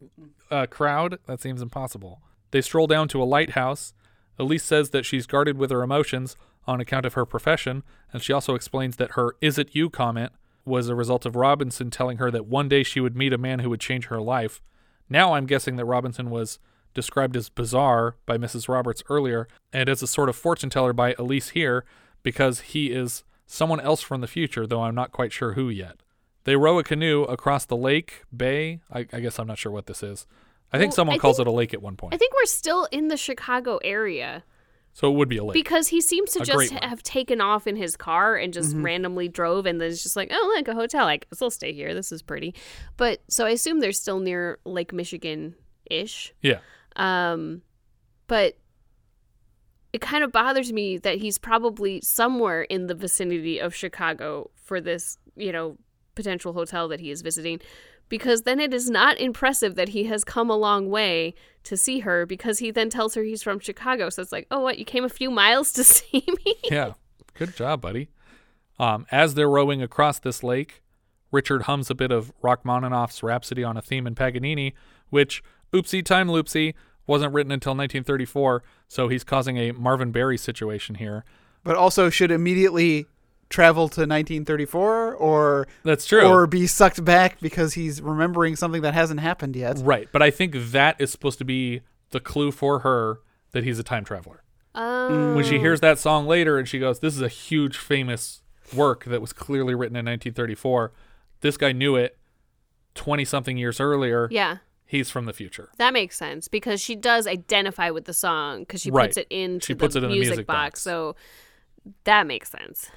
uh, crowd. That seems impossible. They stroll down to a lighthouse. Elise says that she's guarded with her emotions on account of her profession, and she also explains that her "Is it you?" comment was a result of Robinson telling her that one day she would meet a man who would change her life. Now I'm guessing that Robinson was described as bizarre by Mrs. Roberts earlier, and as a sort of fortune teller by Elise here, because he is someone else from the future, though I'm not quite sure who yet. They row a canoe across the lake, bay. I, I guess I'm not sure what this is. I think Well, someone I calls think- it a lake at one point. I think we're still in the Chicago area so it would be a lake. because he seems to A just have taken off in his car and just Mhm. randomly drove and then it's just like, oh, look, a hotel. I guess I'll stay here. This is pretty. But so I assume they're still near Lake Michigan ish. yeah. Um, but it kind of bothers me that he's probably somewhere in the vicinity of Chicago for this, you know, potential hotel that he is visiting. Because then it is not impressive that he has come a long way to see her because he then tells her he's from Chicago. So it's like, oh, what? You came a few miles to see me? yeah. Good job, buddy. Um, as they're rowing across this lake, Richard hums a bit of Rachmaninoff's Rhapsody on a Theme in Paganini, which, oopsie time loopsie, wasn't written until 1934, so he's causing a Marvin Berry situation here. But also should immediately travel to 1934 or That's true. or be sucked back because he's remembering something that hasn't happened yet. Right, but I think that is supposed to be the clue for her that he's a time traveler. Oh. When she hears that song later and she goes, This is a huge famous work that was clearly written in 1934. This guy knew it 20 something years earlier. Yeah. He's from the future. That makes sense because she does identify with the song because she Right. puts it into She the, puts it in the music, music box. box. So that makes sense.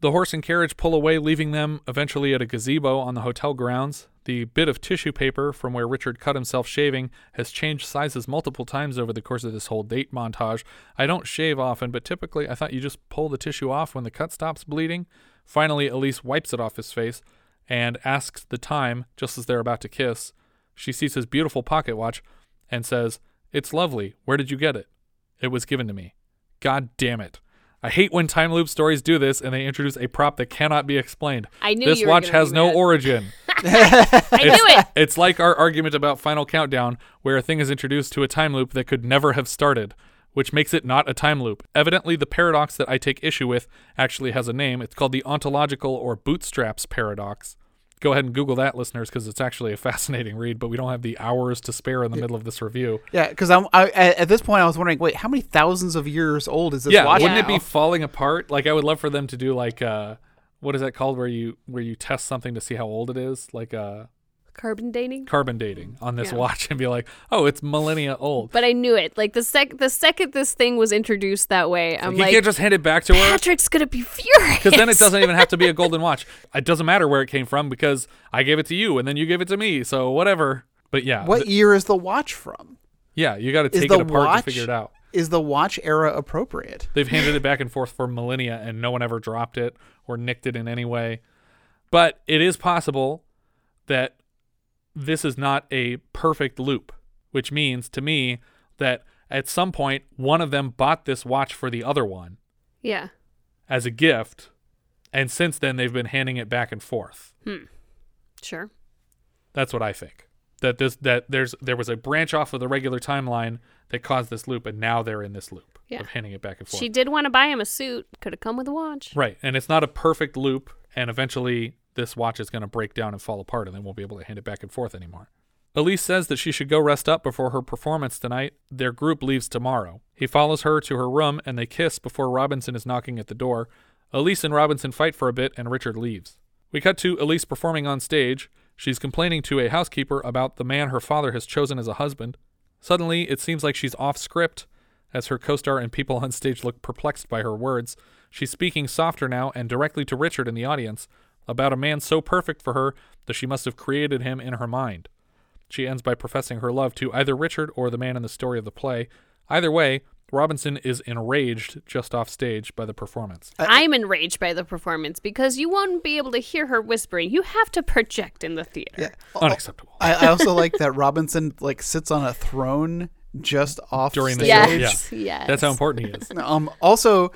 The horse and carriage pull away, leaving them eventually at a gazebo on the hotel grounds. The bit of tissue paper from where Richard cut himself shaving has changed sizes multiple times over the course of this whole date montage. I don't shave often, but typically I thought you just pull the tissue off when the cut stops bleeding. Finally, Elise wipes it off his face and asks the time just as they're about to kiss. She sees his beautiful pocket watch and says, It's lovely. Where did you get it? It was given to me. God damn it. I hate when time loop stories do this and they introduce a prop that cannot be explained. I knew this watch has no that. origin. I knew it. It's like our argument about Final Countdown, where a thing is introduced to a time loop that could never have started, which makes it not a time loop. Evidently, the paradox that I take issue with actually has a name. It's called the ontological or bootstraps paradox. Go ahead and Google that, listeners, because it's actually a fascinating read, but we don't have the hours to spare in the middle of this review. Yeah, because I'm I, at this point I was wondering, wait, how many thousands of years old is this yeah, wouldn't it be falling apart? Like I would love for them to do like uh what is that called where you where you test something to see how old it is? Like uh Carbon dating. carbon dating on this Yeah. watch and be like, "Oh, it's millennia old." But I knew it. Like the sec the second this thing was introduced that way, I'm he like, you can't just hand it back to her Patrick's gonna be furious. because then it doesn't even have to be a golden watch. It doesn't matter where it came from because I gave it to you and then you gave it to me. So whatever. But yeah, What th- year is the watch from? yeah, you got to take it apart watch to figure it out. Is the watch era appropriate? They've handed it back and forth for millennia and no one ever dropped it or nicked it in any way. But it is possible that this is not a perfect loop, which means to me that at some point one of them bought this watch for the other one yeah. as a gift, and since then they've been handing it back and forth. Hmm. Sure. That's what I think. That this that there's there was a branch off of the regular timeline that caused this loop, and now they're in this loop Yeah. of handing it back and forth. She did want to buy him a suit. Could have come with a watch. Right. And it's not a perfect loop. And eventually, this watch is going to break down and fall apart, and they won't be able to hand it back and forth anymore. Elise says that she should go rest up before her performance tonight. Their group leaves tomorrow. He follows her to her room, and they kiss before Robinson is knocking at the door. Elise and Robinson fight for a bit, and Richard leaves. We cut to Elise performing on stage. She's complaining to a housekeeper about the man her father has chosen as a husband. Suddenly, it seems like she's off script, as her co star and people on stage look perplexed by her words. She's speaking softer now and directly to Richard in the audience about a man so perfect for her that she must have created him in her mind. She ends by professing her love to either Richard or the man in the story of the play. Either way, Robinson is enraged just off stage by the performance. I'm enraged by the performance because you won't be able to hear her whispering. You have to project in the theater. Yeah. Unacceptable. I, I also like that Robinson like sits on a throne just off During the stage. show, yeah. yes. That's how important he is. Um. Also,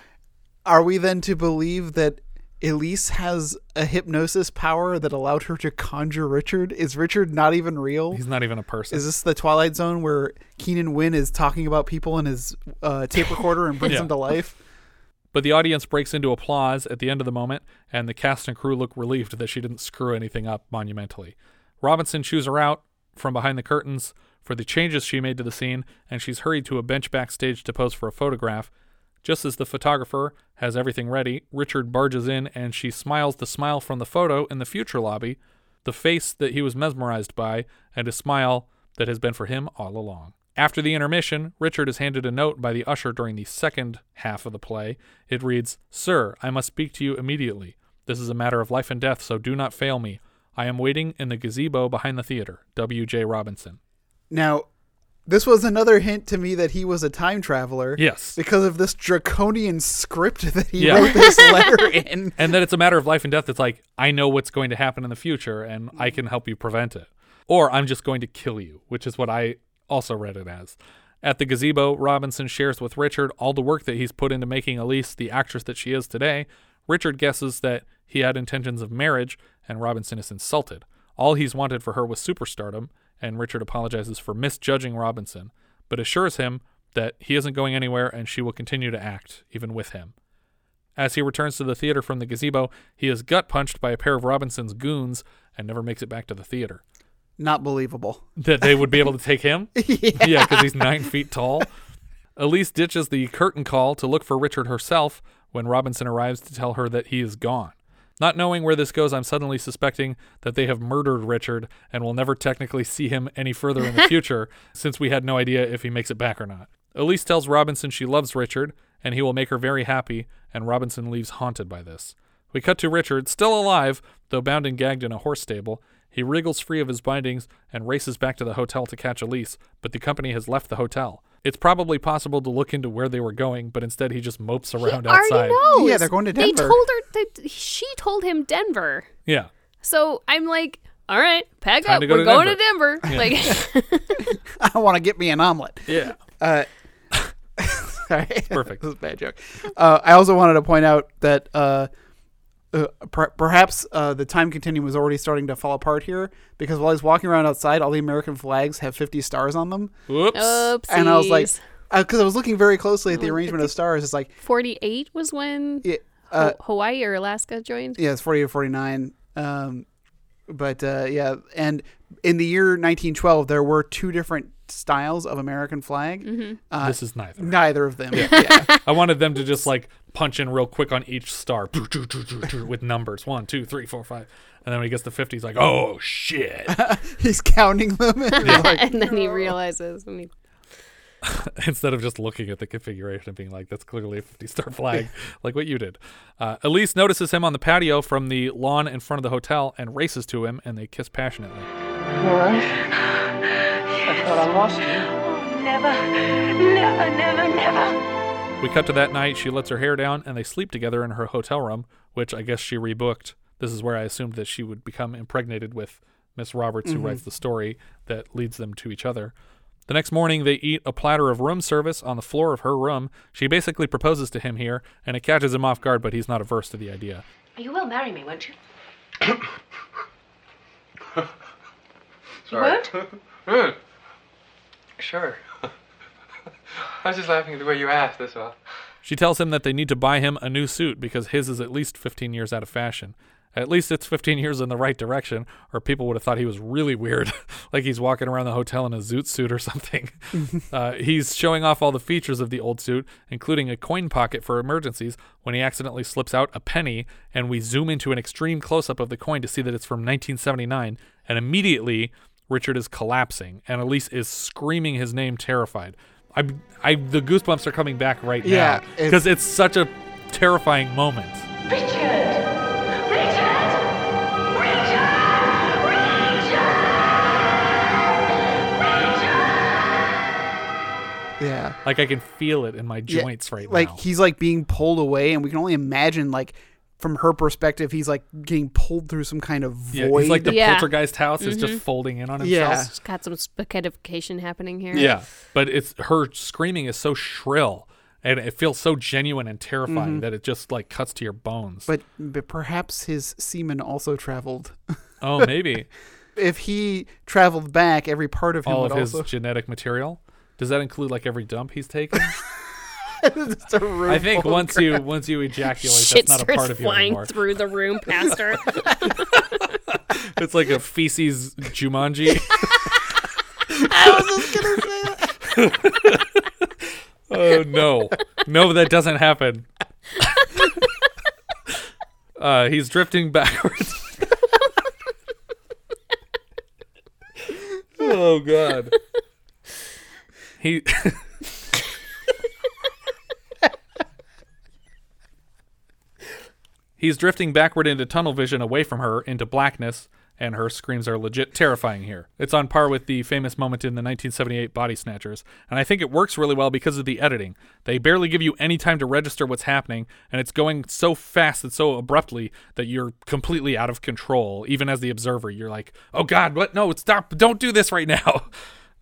are we then to believe that Elise has a hypnosis power that allowed her to conjure Richard? Is Richard not even real? He's not even a person. Is this the Twilight Zone where Keenan Wynn is talking about people in his uh, tape recorder and brings Yeah. them to life? But the audience breaks into applause at the end of the moment, and the cast and crew look relieved that she didn't screw anything up monumentally. Robinson chews her out from behind the curtains for the changes she made to the scene, and she's hurried to a bench backstage to pose for a photograph. Just as the photographer has everything ready, Richard barges in and she smiles the smile from the photo in the future lobby, the face that he was mesmerized by, and a smile that has been for him all along. After the intermission, Richard is handed a note by the usher during the second half of the play. It reads Sir, I must speak to you immediately. This is a matter of life and death, so do not fail me. I am waiting in the gazebo behind the theater. W.J. Robinson. Now, this was another hint to me that he was a time traveler. Yes. Because of this draconian script that he Yeah. wrote this letter in. and that it's a matter of life and death. It's like, I know what's going to happen in the future and I can help you prevent it. Or I'm just going to kill you, which is what I also read it as. At the gazebo, Robinson shares with Richard all the work that he's put into making Elise the actress that she is today. Richard guesses that he had intentions of marriage, and Robinson is insulted. All he's wanted for her was superstardom, and Richard apologizes for misjudging Robinson, but assures him that he isn't going anywhere and she will continue to act, even with him. As he returns to the theater from the gazebo, he is gut punched by a pair of Robinson's goons and never makes it back to the theater. Not believable. That they would be able to take him? yeah, because he's nine feet tall. Elise ditches the curtain call to look for Richard herself when Robinson arrives to tell her that he is gone. Not knowing where this goes, I'm suddenly suspecting that they have murdered Richard and will never technically see him any further in the future, since we had no idea if he makes it back or not. Elise tells Robinson she loves Richard and he will make her very happy, and Robinson leaves haunted by this. We cut to Richard, still alive, though bound and gagged in a horse stable. He wriggles free of his bindings and races back to the hotel to catch Elise, but the company has left the hotel. It's probably possible to look into where they were going, but instead he just mopes around outside. Already knows. Yeah, they're going to Denver. They told her that she told him Denver. Yeah. So I'm like, all right, pack Time up. to go We're to going Denver." to Denver. Yeah. Like, I want to get me an omelet. Yeah. Uh, sorry. Perfect. this is a bad joke. Uh, I also wanted to point out that uh, uh, per- perhaps uh, the time continuum was already starting to fall apart here because while he's walking around outside, all the American flags have 50 stars on them. Whoops. And I was like, because I was looking very closely at the arrangement of stars. It's like, 48 was when yeah, uh, Ho- Hawaii or Alaska joined. yeah, it's 40 or 49. Um, but uh, yeah, and in the year 1912, there were two different styles of American flag. Mm-hmm. Uh, this is neither. neither of them. yeah. I wanted them to just like punch in real quick on each star with numbers one, two, three, four, five. And then when he gets to 50, he's like, oh, shit. He's counting them. And he's like, and then he realizes. I mean, Instead of just looking at the configuration and being like, that's clearly a 50 star flag, like what you did. Uh, Elise notices him on the patio from the lawn in front of the hotel and races to him, and they kiss passionately. All right. I thought I lost you. Never, never, never, never. We cut to that night. She lets her hair down, and they sleep together in her hotel room, which I guess she rebooked. This is where I assumed that she would become impregnated with Miss Roberts, who Mhm. writes the story that leads them to each other. The next morning, they eat a platter of room service on the floor of her room. She basically proposes to him here, and it catches him off guard, but he's not averse to the idea. You will marry me, won't you? Sorry. won't? sure. I was just laughing at the way you asked, that's all. She tells him that they need to buy him a new suit because his is at least 15 years out of fashion. At least it's 15 years in the right direction, or people would have thought he was really weird, like he's walking around the hotel in a zoot suit or something. uh, he's showing off all the features of the old suit, including a coin pocket for emergencies, when he accidentally slips out a penny, and we zoom into an extreme close up of the coin to see that it's from 1979, and immediately Richard is collapsing, and Elise is screaming his name, terrified. I, I, the goosebumps are coming back right Yeah, now because it's such a terrifying moment. Richard! Richard! Richard! yeah. Like I can feel it in my Yeah, joints right like now. Like he's like being pulled away, and we can only imagine like from her perspective, he's like getting pulled through some kind of void. Yeah, he's like the Yeah. poltergeist house is just Mhm. folding in on himself. Yeah. It's got some spaghettification happening here. Yeah, but it's her screaming is so shrill and it feels so genuine and terrifying Mhm. that it just like cuts to your bones. but but perhaps his semen also traveled. oh, maybe if he traveled back, every part of him all would of his also. genetic material. Does that include like every dump he's taken? Just a room I think full of once you once you ejaculate, Shit that's not a part of you flying anymore. through the room past her. It's like a feces Jumanji. I was just gonna say that. Oh no, no, that doesn't happen. uh, he's drifting backwards. oh god. He. He's drifting backward into tunnel vision away from her into blackness, and her screams are legit terrifying here. It's on par with the famous moment in the 1978 Body Snatchers, and I think it works really well because of the editing. They barely give you any time to register what's happening, and it's going so fast and so abruptly that you're completely out of control. Even as the observer, you're like, oh god, what? No, stop, don't do this right now.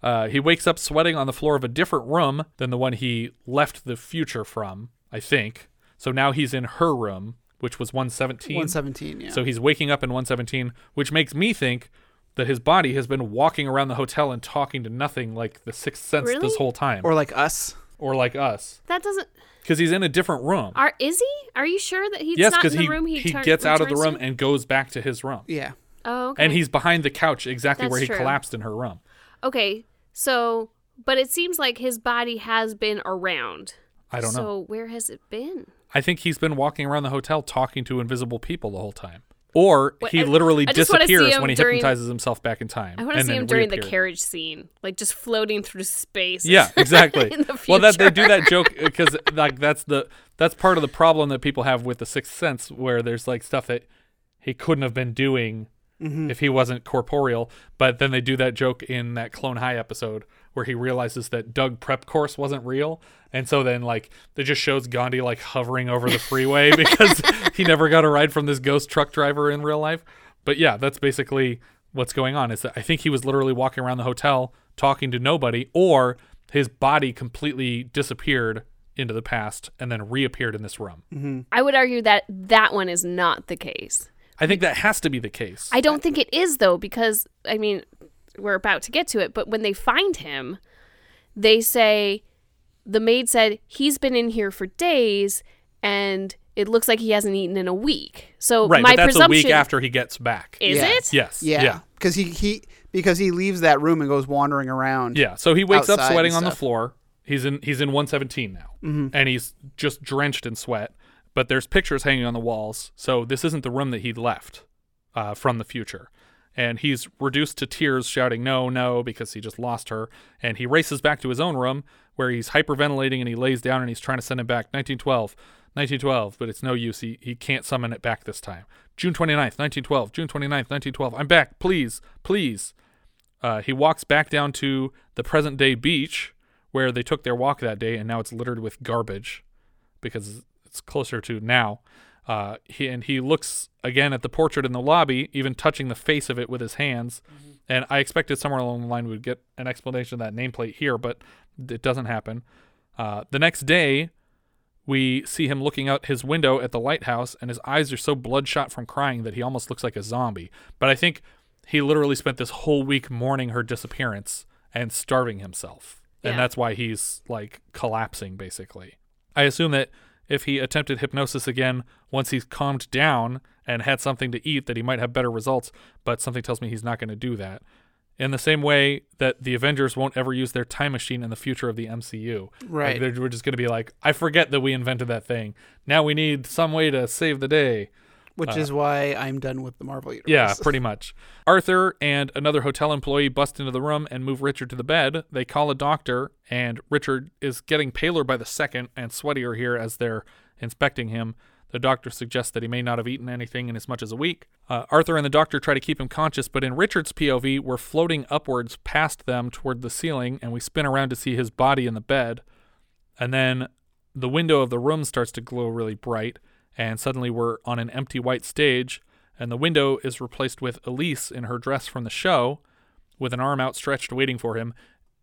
Uh, he wakes up sweating on the floor of a different room than the one he left the future from, I think. So now he's in her room, which was 117. 117, yeah. So he's waking up in 117, which makes me think that his body has been walking around the hotel and talking to nothing like the sixth sense Really? this whole time. Or like us. Or like us. That doesn't. Because he's in a different room. Are is he? Are you sure that he's yes, not in because the he, room he, he turn- gets out of the room to? and goes back to his room. Yeah. Oh, okay. And he's behind the couch exactly That's where he true. collapsed in her room. okay. So, but it seems like his body has been around. I don't know. So where has it been? I think he's been walking around the hotel talking to invisible people the whole time. Or Wait, he I- literally I just wanna see disappears when he during- hypnotizes himself back in time. I want to see him during the carriage scene, like just floating through space. Yeah, exactly. in the well, that they do that joke because like that's the that's part of the problem that people have with the Sixth Sense, where there's like stuff that he couldn't have been doing Mhm. if he wasn't corporeal. But then they do that joke in that Clone High episode where he realizes that Doug prep course wasn't real, and so then like it just shows Gandhi like hovering over the freeway because he never got a ride from this ghost truck driver in real life. But yeah, that's basically what's going on. Is that I think he was literally walking around the hotel talking to nobody, or his body completely disappeared into the past and then reappeared in this room. Mm-hmm. I would argue that that one is not the case. I think that has to be the case. I don't think it is though, because I mean, we're about to get to it, but when they find him, they say the maid said he's been in here for days and it looks like he hasn't eaten in a week. So right, my but that's a presumption week after he gets back. Is Yeah. it? Yes. Yeah. Yeah. Because he, he because he leaves that room and goes wandering around. Yeah. So he wakes up sweating on the floor. He's in he's in 117 now, Mhm. and he's just drenched in sweat. But there's pictures hanging on the walls, so this isn't the room that he left uh, from the future. And he's reduced to tears, shouting "No, no!" because he just lost her. And he races back to his own room, where he's hyperventilating and he lays down and he's trying to send it back. 1912, 1912, but it's no use. He he can't summon it back this time. June 29th, 1912. June 29th, 1912. I'm back, please, please. Uh, he walks back down to the present day beach where they took their walk that day, and now it's littered with garbage because it's closer to now. Uh, he and he looks again at the portrait in the lobby, even touching the face of it with his hands. And I expected somewhere along the line we'd get an explanation of that nameplate here, but it doesn't happen. Uh, the next day, we see him looking out his window at the lighthouse, and his eyes are so bloodshot from crying that he almost looks like a zombie. But I think he literally spent this whole week mourning her disappearance and starving himself. And that's why he's like collapsing, basically. I assume that if he attempted hypnosis again, once he's calmed down and had something to eat, that he might have better results, but something tells me he's not going to do that. In the same way that the Avengers won't ever use their time machine in the future of the MCU. Like, Right. they're, we're just going to be like, I forget that we invented that thing. Now we need some way to save the day. Which Uh, is why I'm done with the Marvel universe. yeah, pretty much. Arthur and another hotel employee bust into the room and move Richard to the bed. They call a doctor, and Richard is getting paler by the second and sweatier here as they're inspecting him. The doctor suggests that he may not have eaten anything in as much as a week. Uh, Arthur and the doctor try to keep him conscious, but in Richard's POV, we're floating upwards past them toward the ceiling, and we spin around to see his body in the bed. And then the window of the room starts to glow really bright, and suddenly we're on an empty white stage, and the window is replaced with Elise in her dress from the show, with an arm outstretched waiting for him,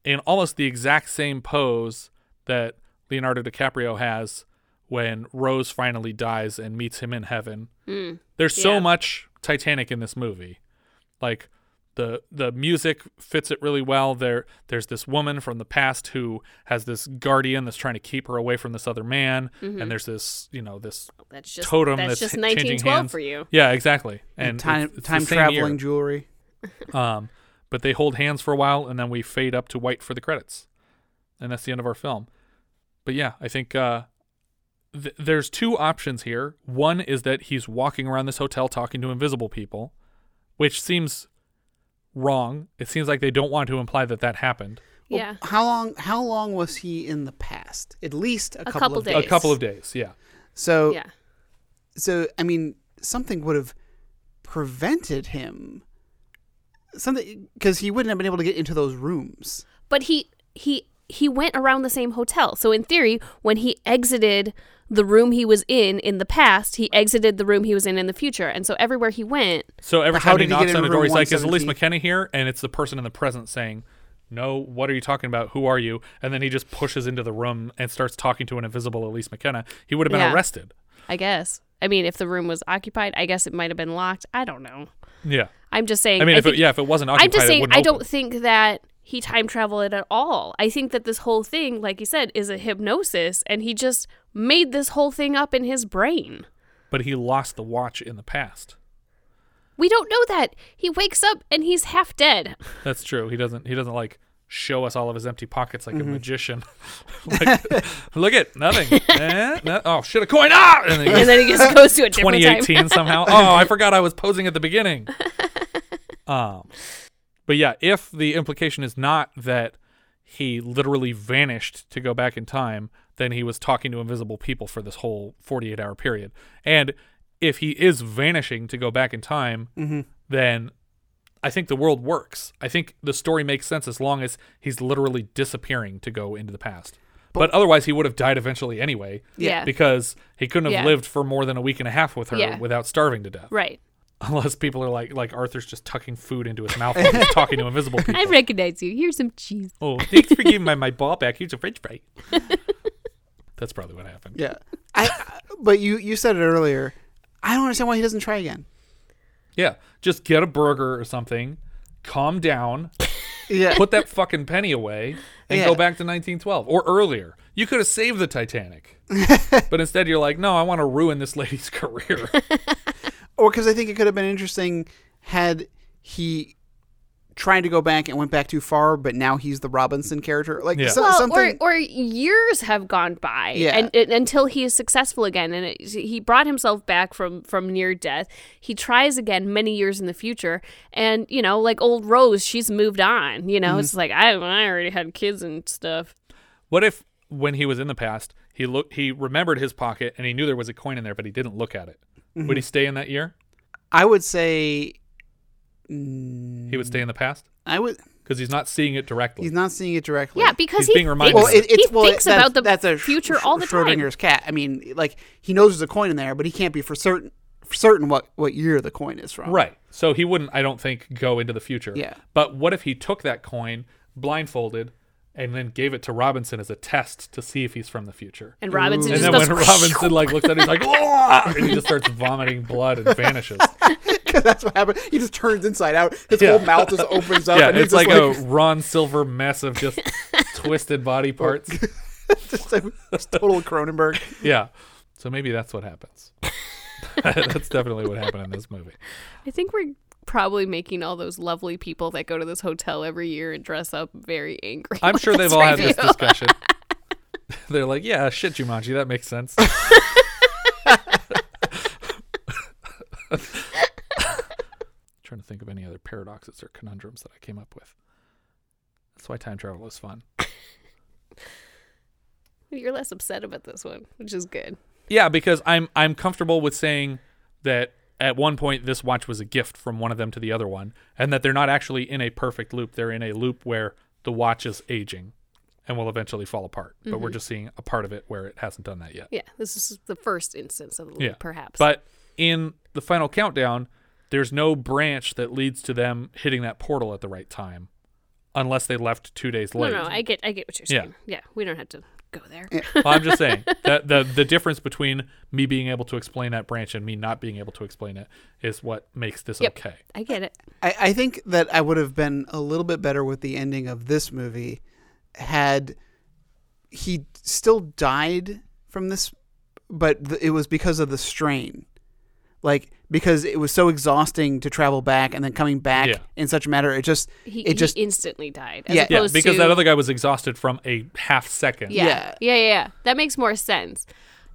in almost the exact same pose that Leonardo DiCaprio has when Rose finally dies and meets him in heaven. Mm, There's so much Titanic in this movie. Like the the music fits it really well. There there's this woman from the past who has this guardian that's trying to keep her away from this other man, Mhm. and there's this you know this That's just totem that's that's, just changing 1912 hands. for you. Yeah, exactly. And And time it's- it's time traveling year. jewelry. Um, but they hold hands for a while, and then we fade up to white for the credits, and that's the end of our film. but yeah, I think uh, th- there's two options here. One is that he's walking around this hotel talking to invisible people, which seems wrong. It seems like they don't want to imply that that happened. yeah. How long? How long was he in the past? At least a, couple, couple of days. A couple of days, yeah. So Yeah. so I mean, something would have prevented him. Something because he wouldn't have been able to get into those rooms. But he he he went around the same hotel. So in theory, when he exited the room he was in in the past, he exited the room he was in in the future. And so everywhere he went, So every How time he did he get knocks on into a door, he's like, "Is Elise McKenna here?" And it's the person in the present saying, "No, what are you talking about? Who are you?" And then he just pushes into the room and starts talking to an invisible Elise McKenna. He would have been Yeah. arrested. I guess. I mean, if the room was occupied, I guess it might have been locked. I don't know. Yeah. I'm just saying. I mean, if think- it, yeah, if it wasn't occupied, I'm just saying. wouldn't I don't think that he time traveled at all. I think that this whole thing, like you said, is a hypnosis, and he just made this whole thing up in his brain. But he lost the watch in the past. We don't know that. He wakes up and he's half dead. That's true. He doesn't. He doesn't like show us all of his empty pockets like Mm-hmm. a magician. like, look at nothing. Eh, no- oh shit! A coin! Ah! And, he And then he just goes to a different time. 2018 somehow. Oh, I forgot I was posing at the beginning. Um, but yeah, if the implication is not that he literally vanished to go back in time, then he was talking to invisible people for this whole 48 hour period. And if he is vanishing to go back in time, Mm-hmm. then I think the world works. I think the story makes sense as long as he's literally disappearing to go into the past. But, otherwise, he would have died eventually anyway. Yeah. Because he couldn't have Yeah. lived for more than a week and a half with her Yeah. without starving to death. Right. Unless people are like, like Arthur's just tucking food into his mouth while he's talking to invisible people. I recognize you. Here's some cheese. oh, thanks for giving my, my ball back. Here's a french fry. That's probably what happened. Yeah. I. But you you said it earlier. I don't understand why he doesn't try again. Yeah. Just get a burger or something, calm down, Yeah. put that fucking penny away, and Yeah. go back to 1912 or earlier. You could have saved the Titanic. but instead, you're like, no, I want to ruin this lady's career. Or because I think it could have been interesting had he tried to go back and went back too far, but now he's the Robinson character. Like Yeah. so- well, something. or or years have gone by, Yeah. and, and until he is successful again, and it, he brought himself back from from near death. He tries again many years in the future, and you know, like old Rose, she's moved on. You know, Mm-hmm. it's like I I already had kids and stuff. what if, when he was in the past, he looked, he remembered his pocket and he knew there was a coin in there, but he didn't look at it? Mm-hmm. Would he stay in that year? I would say He would stay in the past I would. because he's not seeing it directly. He's not seeing it directly. Yeah, because He's he being reminded thinks, of it. Well, it, it's he well, thinks that's, about the that's a future Sch- all the time. Schrodinger's cat. I mean, like he knows there's a coin in there, but he can't be for certain for certain what what year the coin is from. Right. So he wouldn't, I don't think, go into the future. Yeah. But what if he took that coin blindfolded and then gave it to Robinson as a test to see if he's from the future? And Robinson and just then when Robinson like looks at it, he's like, and he just starts vomiting blood and vanishes. because that's what happened. He just turns inside out. His Yeah. whole mouth just opens up. yeah, and it's like, just a Ron Silver mess of just twisted body parts. just a just total Cronenberg. Yeah. So maybe that's what happens. that's definitely what happened in this movie. I think we're probably making all those lovely people that go to this hotel every year and dress up very angry. I'm sure they've all had this discussion. They're like, yeah, shit, Jumanji, that makes sense. trying to think of any other paradoxes or conundrums that I came up with. That's why time travel is fun. You're less upset about this one, which is good. Yeah, because I'm I'm comfortable with saying that at one point this watch was a gift from one of them to the other one, and that they're not actually in a perfect loop. They're in a loop where the watch is aging and will eventually fall apart. But we're mm-hmm. just seeing a part of it where it hasn't done that yet. Yeah, this is the first instance of the Yeah. loop, perhaps. But in the final countdown, there's no branch that leads to them hitting that portal at the right time, unless they left two days later. no, no, I get, I get what you're saying Yeah. saying. Yeah, we don't have to go there. Well, I'm just saying that the the difference between me being able to explain that branch and me not being able to explain it is what makes this Yep. okay. I get it. I, I think that I would have been a little bit better with the ending of this movie had he still died from this, but th- it was because of the strain. Like because it was so exhausting to travel back and then coming back Yeah. in such a matter. It just He, it just he instantly died. As Yeah. Yeah, because to, that other guy was exhausted from a half second. Yeah. Yeah. yeah, yeah, yeah. That makes more sense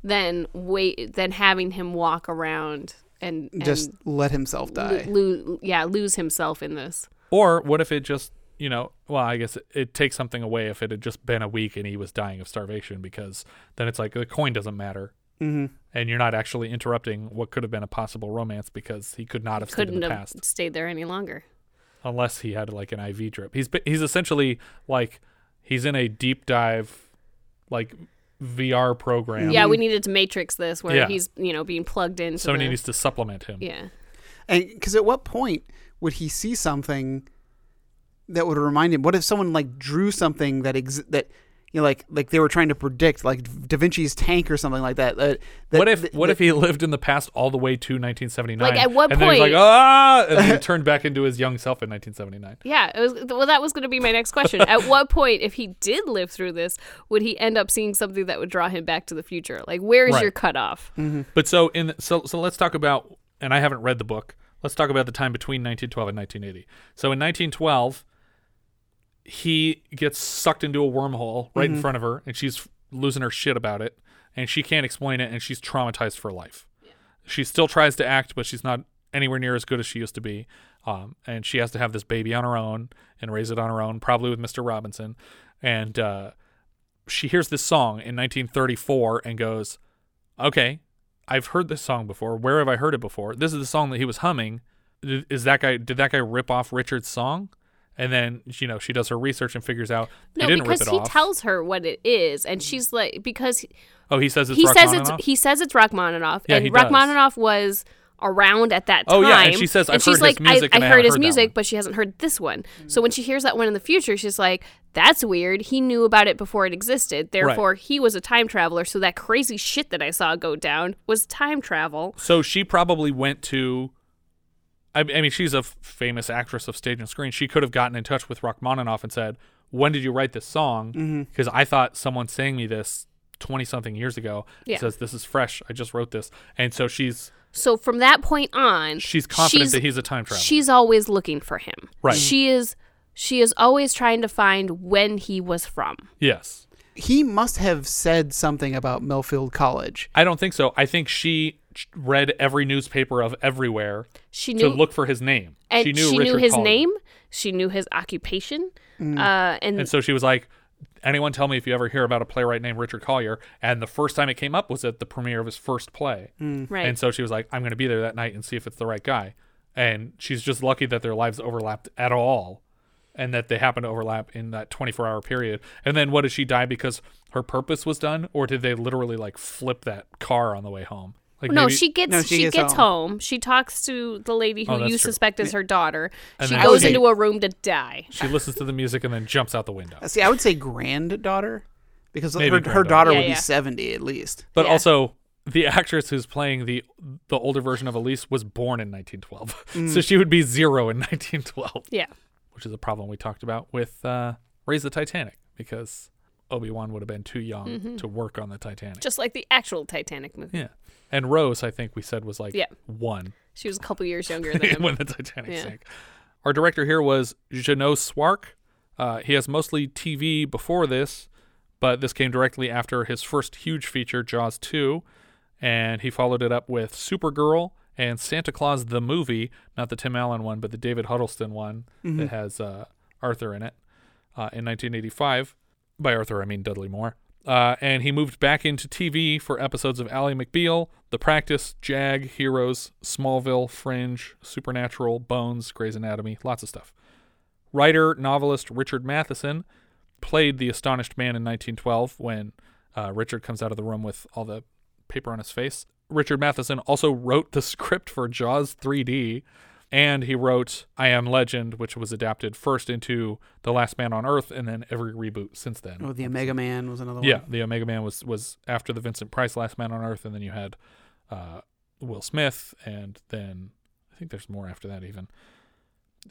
than wait than having him walk around and, and just let himself die. lo- yeah, lose himself in this. Or what if it just, you know, well, I guess it, it takes something away if it had just been a week and he was dying of starvation because then it's like the coin doesn't matter. Mm-hmm. And you're not actually interrupting what could have been a possible romance because he could not have stayed in Couldn't the have past stayed there any longer. unless he had like an IV drip. He's he's essentially like he's in a deep dive like VR program. Yeah, we needed to matrix this where Yeah. he's you know being plugged in. Somebody the- needs to supplement him. Yeah. And because at what point would he see something that would remind him? What if someone like drew something that ex- that you know, like like they were trying to predict, like Da Vinci's tank or something like that? that, that what if that- what if he lived in the past all the way to 1979? Like, at what and then he's like point- ah, and then he turned back into his young self in 1979. Yeah, it was well that was going to be my next question. At what point if he did live through this, would he end up seeing something that would draw him back to the future? Like where is Right. your cutoff? But so in so so let's talk about and I haven't read the book. Let's talk about the time between 1912 and 1980. So in 1912 he gets sucked into a wormhole right in front of her and she's losing her shit about it and she can't explain it and she's traumatized for life. She still tries to act but she's not anywhere near as good as she used to be. Um, and she has to have this baby on her own and raise it on her own, probably with Mr. Robinson. And uh, she hears this song in 1934 and goes, okay, I've heard this song before. Where have I heard it before? This is the song that he was humming. Is that guy? Did that guy rip off Richard's song? And then you know she does her research and figures out No, he didn't because rip it he off. tells her what it is, and she's like, because he, oh, he says it's he says it's Rachmaninoff? he says it's Rachmaninoff, Yeah, and he does. Rachmaninoff was around at that time. Oh, yeah, and she says, "I've she's heard his like, music I, and I I heard his heard music, one." but she hasn't heard this one. So mm. when she hears that one in the future, she's like, "That's weird. He knew about it before it existed. Therefore, he was a time traveler. So that crazy shit that I saw go down was time travel." So she probably went to. I, I mean, she's a f- famous actress of stage and screen. She could have gotten in touch with Rachmaninoff and said, "When did you write this song?" Mm-hmm. Because I thought someone sang me this twenty something years ago. Yeah. Says this is fresh. I just wrote this, and so she's So from that point on, she's confident she's- that he's a time traveler. She's always looking for him. Right. She is. She is always trying to find when he was from. yes. He must have said something about Millfield College. I don't think so. I think she read every newspaper of everywhere She knew, to look for his name. and she knew, Richard his Collier. name. She knew his occupation. Mm. Uh, and, And so she was like, anyone tell me if you ever hear about a playwright named Richard Collier. And the first time it came up was at the premiere of his first play. right. And so she was like, I'm going to be there that night and see if it's the right guy. And she's just lucky that their lives overlapped at all and that they happen to overlap in that 24 hour period. And then what did she die because her purpose was done? Or did they literally like flip that car on the way home? Like no, maybe- she gets No, she, she gets, gets home. She talks to the lady who Oh, you true. suspect is her daughter. And she goes she- into a room to die. she listens to the music and then jumps out the window. See, I would say granddaughter because Maybe her, her daughter Yeah, would yeah. be seventy at least. But Yeah. also, the actress who's playing the the older version of Elise was born in 1912, Mm. so she would be zero in 1912, Yeah. Which is a problem we talked about with uh, Raise the Titanic because Obi Wan would have been too young Mm-hmm. to work on the Titanic. Just like the actual Titanic movie. yeah, and Rose, I think we said was like Yeah. one She was a couple years younger than him. when the Titanic Yeah. sank. Our director here was Jeannot Szwarc. Uh, he has mostly TV before this, but this came directly after his first huge feature, Jaws 2, and he followed it up with Supergirl and Santa Claus the movie, not the Tim Allen one, but the David Huddleston one that has uh, Arthur in it, uh, in 1985. By Arthur, I mean Dudley Moore. Uh, and he moved back into TV for episodes of Ally McBeal, The Practice, Jag, Heroes, Smallville, Fringe, Supernatural, Bones, Grey's Anatomy, lots of stuff. Writer, novelist Richard Matheson played the astonished man in 1912 when uh, Richard comes out of the room with all the paper on his face. Richard Matheson also wrote the script for Jaws 3D, and he wrote I Am Legend, which was adapted first into The Last Man on Earth and then every reboot since then. Oh, the Omega Man was another one. Yeah, the Omega Man was was after the Vincent Price Last Man on Earth, and then you had uh, Will Smith, and then I think there's more after that even.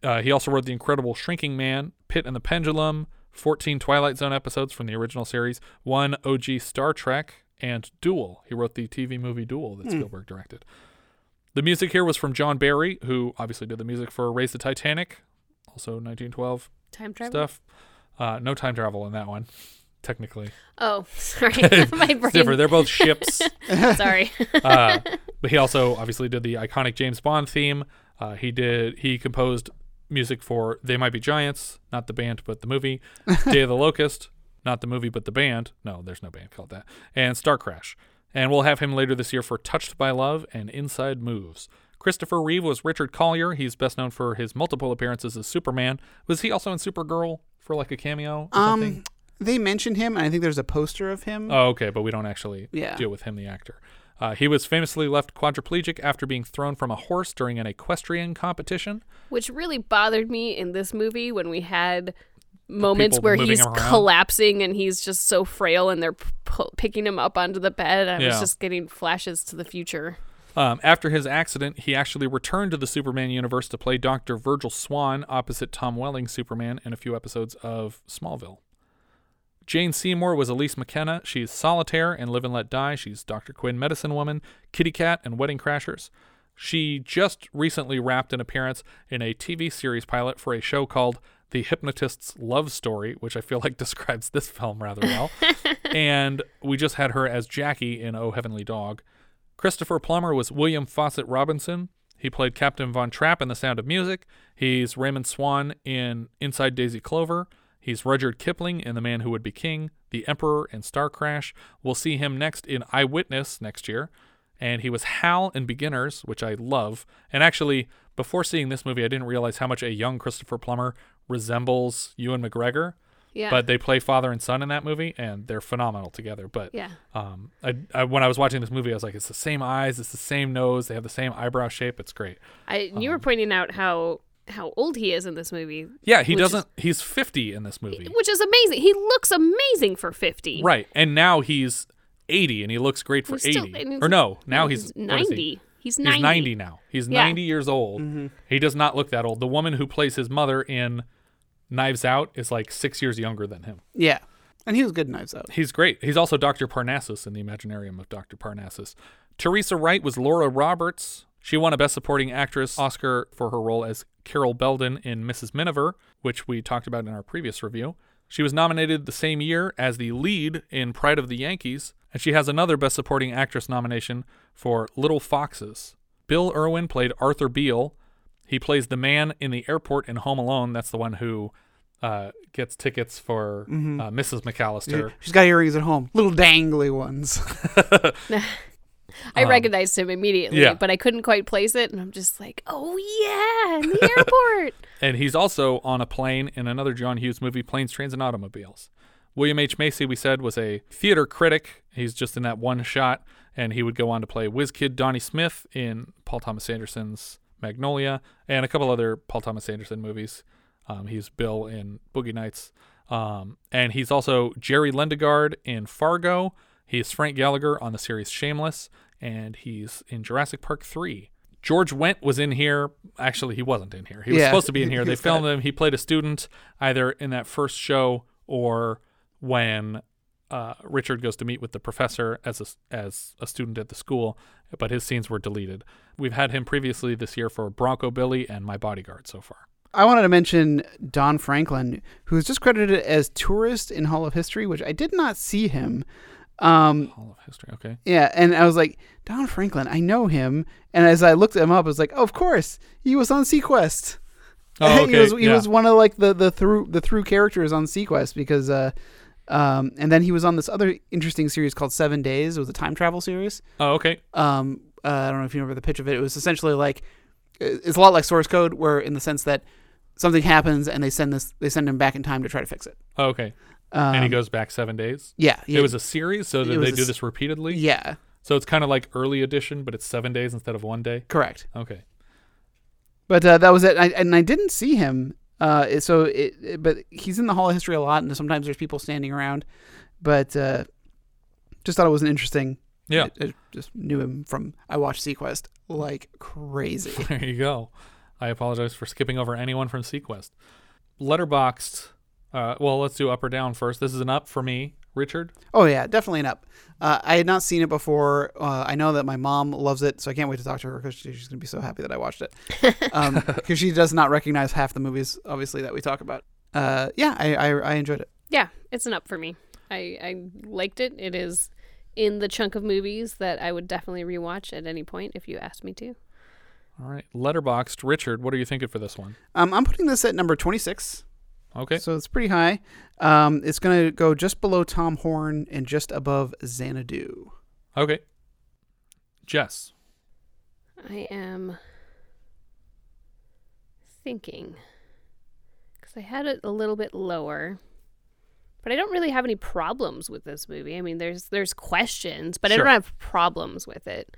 Uh, he also wrote The Incredible Shrinking Man, Pit and the Pendulum, 14 Twilight Zone episodes from the original series, one OG Star Trek, and Duel. He wrote the TV movie Duel that Spielberg directed. The music here was from John Barry, who obviously did the music for Raise the Titanic, also 1912 Time travel? stuff. Uh, no time travel in that one, technically. Oh, sorry. My brain. different. They're both ships. Sorry. uh, but he also obviously did the iconic James Bond theme. Uh, he did. He composed music for "They Might Be Giants," not the band, but the movie. "Day of the Locust," not the movie, but the band. No, there's no band called that. And "Starcrash." And we'll have him later this year for "Touched by Love" and "Inside Moves." Christopher Reeve was Richard Collier. He's best known for his multiple appearances as Superman. Was he also in Supergirl for like a cameo or something? Um, they mentioned him, and I think there's a poster of him. Oh, okay, but we don't actually Yeah. deal with him, the actor. Uh, he was famously left quadriplegic after being thrown from a horse during an equestrian competition. Which really bothered me in this movie when we had moments where he's collapsing and he's just so frail and they're p- picking him up onto the bed. I was just getting flashes to the future. Um, after his accident, he actually returned to the Superman universe to play Dr. Virgil Swan opposite Tom Welling's Superman in a few episodes of Smallville. Jane Seymour was Elise McKenna. She's Solitaire and Live and Let Die. She's Dr. Quinn, Medicine Woman, Kitty Cat, and Wedding Crashers. She just recently wrapped an appearance in a TV series pilot for a show called The Hypnotist's Love Story, which I feel like describes this film rather well. and we just had her as Jackie in Oh Heavenly Dog. Christopher Plummer was William Fawcett Robinson. He played Captain Von Trapp in The Sound of Music. He's Raymond Swan in Inside Daisy Clover. He's Rudyard Kipling in The Man Who Would Be King, The Emperor in Starcrash. We'll see him next in Eyewitness next year. And he was Hal in Beginners, which I love. And actually, before seeing this movie, I didn't realize how much a young Christopher Plummer resembles Ewan McGregor. Yeah. But they play father and son in that movie, and they're phenomenal together. But Yeah. um, I, I, when I was watching this movie, I was like, it's the same eyes, it's the same nose, they have the same eyebrow shape. It's great. I you were pointing out how how old he is in this movie. Yeah, he doesn't. he's 50 in this movie. which is amazing. He looks amazing for 50. Right. And now he's 80 and he looks great for He's 80. and he's- or no, now he's, he's what is he? 90. He's He's 90. 90 now. He's Yeah. 90 years old. He does not look that old. The woman who plays his mother in Knives Out is like six years younger than him. Yeah, and he was good in Knives Out. He's great. He's also Dr. Parnassus in the Imaginarium of Dr. Parnassus. Teresa Wright was Laura Roberts. She won a Best Supporting Actress Oscar for her role as Carol Beldon in Mrs. Miniver, which we talked about in our previous review. She was nominated the same year as the lead in Pride of the Yankees, and she has another Best Supporting Actress nomination for Little Foxes. Bill Irwin played Arthur Beale. He plays the man in the airport in Home Alone. That's the one who uh, gets tickets for Mhm. uh, Mrs. McCallister. She's got earrings at home, little dangly ones. I Um, recognized him immediately, yeah. but I couldn't quite place it, and I'm just like, oh yeah, in the airport. And he's also on a plane in another John Hughes movie, Planes, Trains, and Automobiles. William H. Macy, we said, was a theater critic. He's just in that one shot, and he would go on to play Whiz Kid Donnie Smith in Paul Thomas Anderson's Magnolia and a couple other Paul Thomas Anderson movies. Um, he's Bill in Boogie Nights. Um, and he's also Jerry Lundegaard in Fargo. He's Frank Gallagher on the series Shameless, and he's in Jurassic Park 3. George Wendt was in here. Actually, he wasn't in here. He was Yeah, supposed to be in here. he They filmed him. He played a student either in that first show or when uh, Richard goes to meet with the professor as a, as a student at the school, but his scenes were deleted. We've had him previously this year for Bronco Billy and My Bodyguard so far. I wanted to mention Don Franklin, who is just credited as tourist in Hall of History, which I did not see him. Um, Hall of History, okay. Yeah, and I was like, Don Franklin, I know him. And as I looked him up, I was like, oh, of course, he was on SeaQuest. Oh, he okay, was he yeah. was one of like the the through the through characters on SeaQuest because uh um and then he was on this other interesting series called Seven Days. It was a time travel series. Oh, okay. Um, uh, I don't know if you remember the pitch of it. It was essentially like it's a lot like source code, where in the sense that something happens and they send this they send him back in time to try to fix it. Oh, okay. and he Um, goes back seven days? yeah, It was a series, so was they do this repeatedly? Yeah. So it's kind of like early edition, but it's seven days instead of one day? Correct. Okay. But uh, that was it, I, and I didn't see him. Uh, so it, it- but he's in the Hall of History a lot, and sometimes there's people standing around. But uh, just thought it was an interesting. Yeah. I, I just knew him from I watched SeaQuest like crazy. There you go. I apologize for skipping over anyone from SeaQuest. Letterboxd. Uh, well, let's do up or down first. This is an up for me. Richard? Oh yeah, definitely an up. Uh, I had not seen it before. Uh, I know that my mom loves it, so I can't wait to talk to her because she's going to be so happy that I watched it. Because she does not recognize half the movies, obviously, that we talk about. Uh, yeah, I, I I enjoyed it. Yeah, it's an up for me. I, I liked it. It is in the chunk of movies that I would definitely rewatch at any point if you asked me to. All right. Letterboxd. Richard, what are you thinking for this one? Um, I'm putting this at number 26. Okay. So it's pretty high. Um, it's going to go just below Tom Horn and just above Xanadu. Okay. Jess. I am thinking because I had it a little bit lower, but I don't really have any problems with this movie. I mean, there's there's questions, but I don't have problems with it.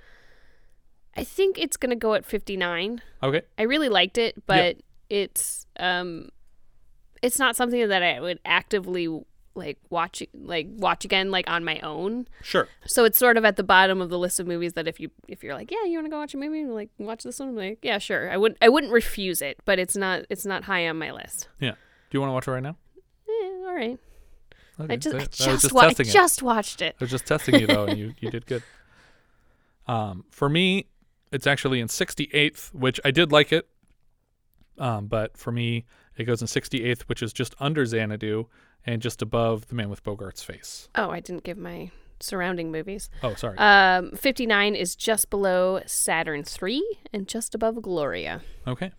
I think it's gonna go at 59. Okay. I really liked it, but it's um, it's not something that I would actively like watch like watch again like on my own. Sure. So it's sort of at the bottom of the list of movies that if you if you're like, yeah, you want to go watch a movie, like watch this one, I'm like, yeah, sure. I wouldn't I wouldn't refuse it, but it's not it's not high on my list. Yeah. Do you want to watch it right now? Eh, all right. Okay, I just I I just, just wa- I just watched it. I was just testing you though, and you, you did good. Um, for me, it's actually in 68th, which I did like it. Um, but for me, it goes in 68th, which is just under Xanadu and just above The Man with Bogart's Face. Oh, I didn't give my surrounding movies. Oh, sorry. Um, 59 is just below Saturn 3 and just above Gloria. Okay.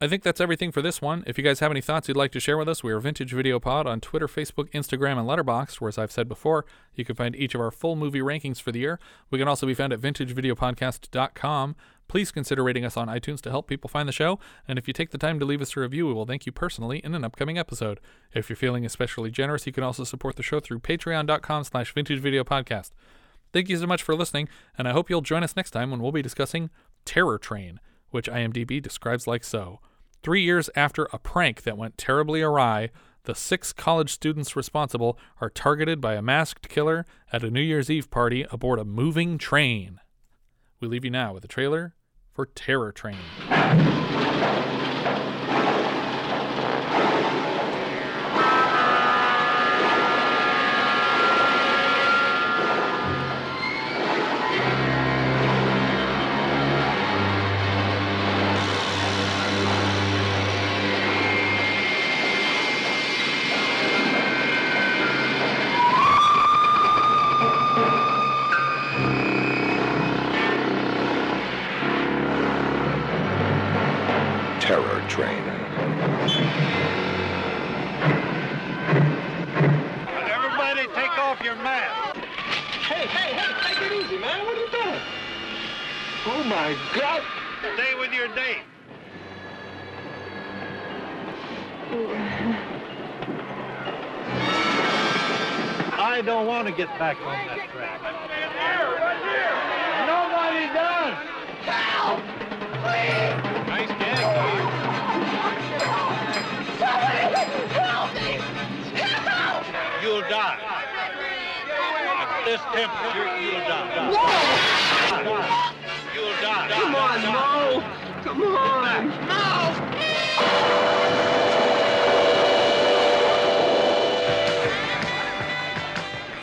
I think that's everything for this one. If you guys have any thoughts you'd like to share with us, we are Vintage Video Pod on Twitter, Facebook, Instagram, and Letterboxd, where, as I've said before, you can find each of our full movie rankings for the year. We can also be found at vintagevideopodcast.com. Please consider rating us on iTunes to help people find the show, and if you take the time to leave us a review, we will thank you personally in an upcoming episode. If you're feeling especially generous, you can also support the show through patreon.com slash vintagevideopodcast. Thank you so much for listening, and I hope you'll join us next time when we'll be discussing Terror Train, which IMDb describes like so. Three years after a prank that went terribly awry, the six college students responsible are targeted by a masked killer at a New Year's Eve party aboard a moving train. We leave you now with a trailer for Terror Train. My God. Stay with your date. I don't want to get back on that track. Nobody does. Help! Please! Nice gag, You'll die. At this temperature, you'll die. You'll die. Mo. Come on. Mo.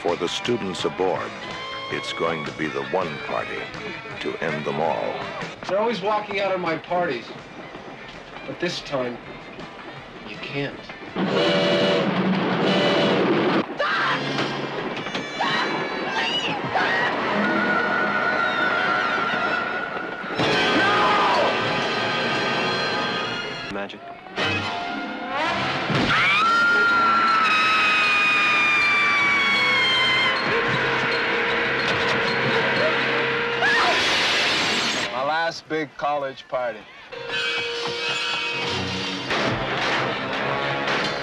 For the students aboard, it's going to be the one party to end them all. They're always walking out of my parties. But this time, you can't. Magic. My last big college party.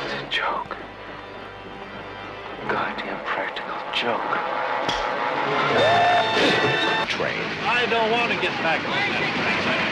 It's a joke. Goddamn practical joke. Train. I don't want to get back on that track.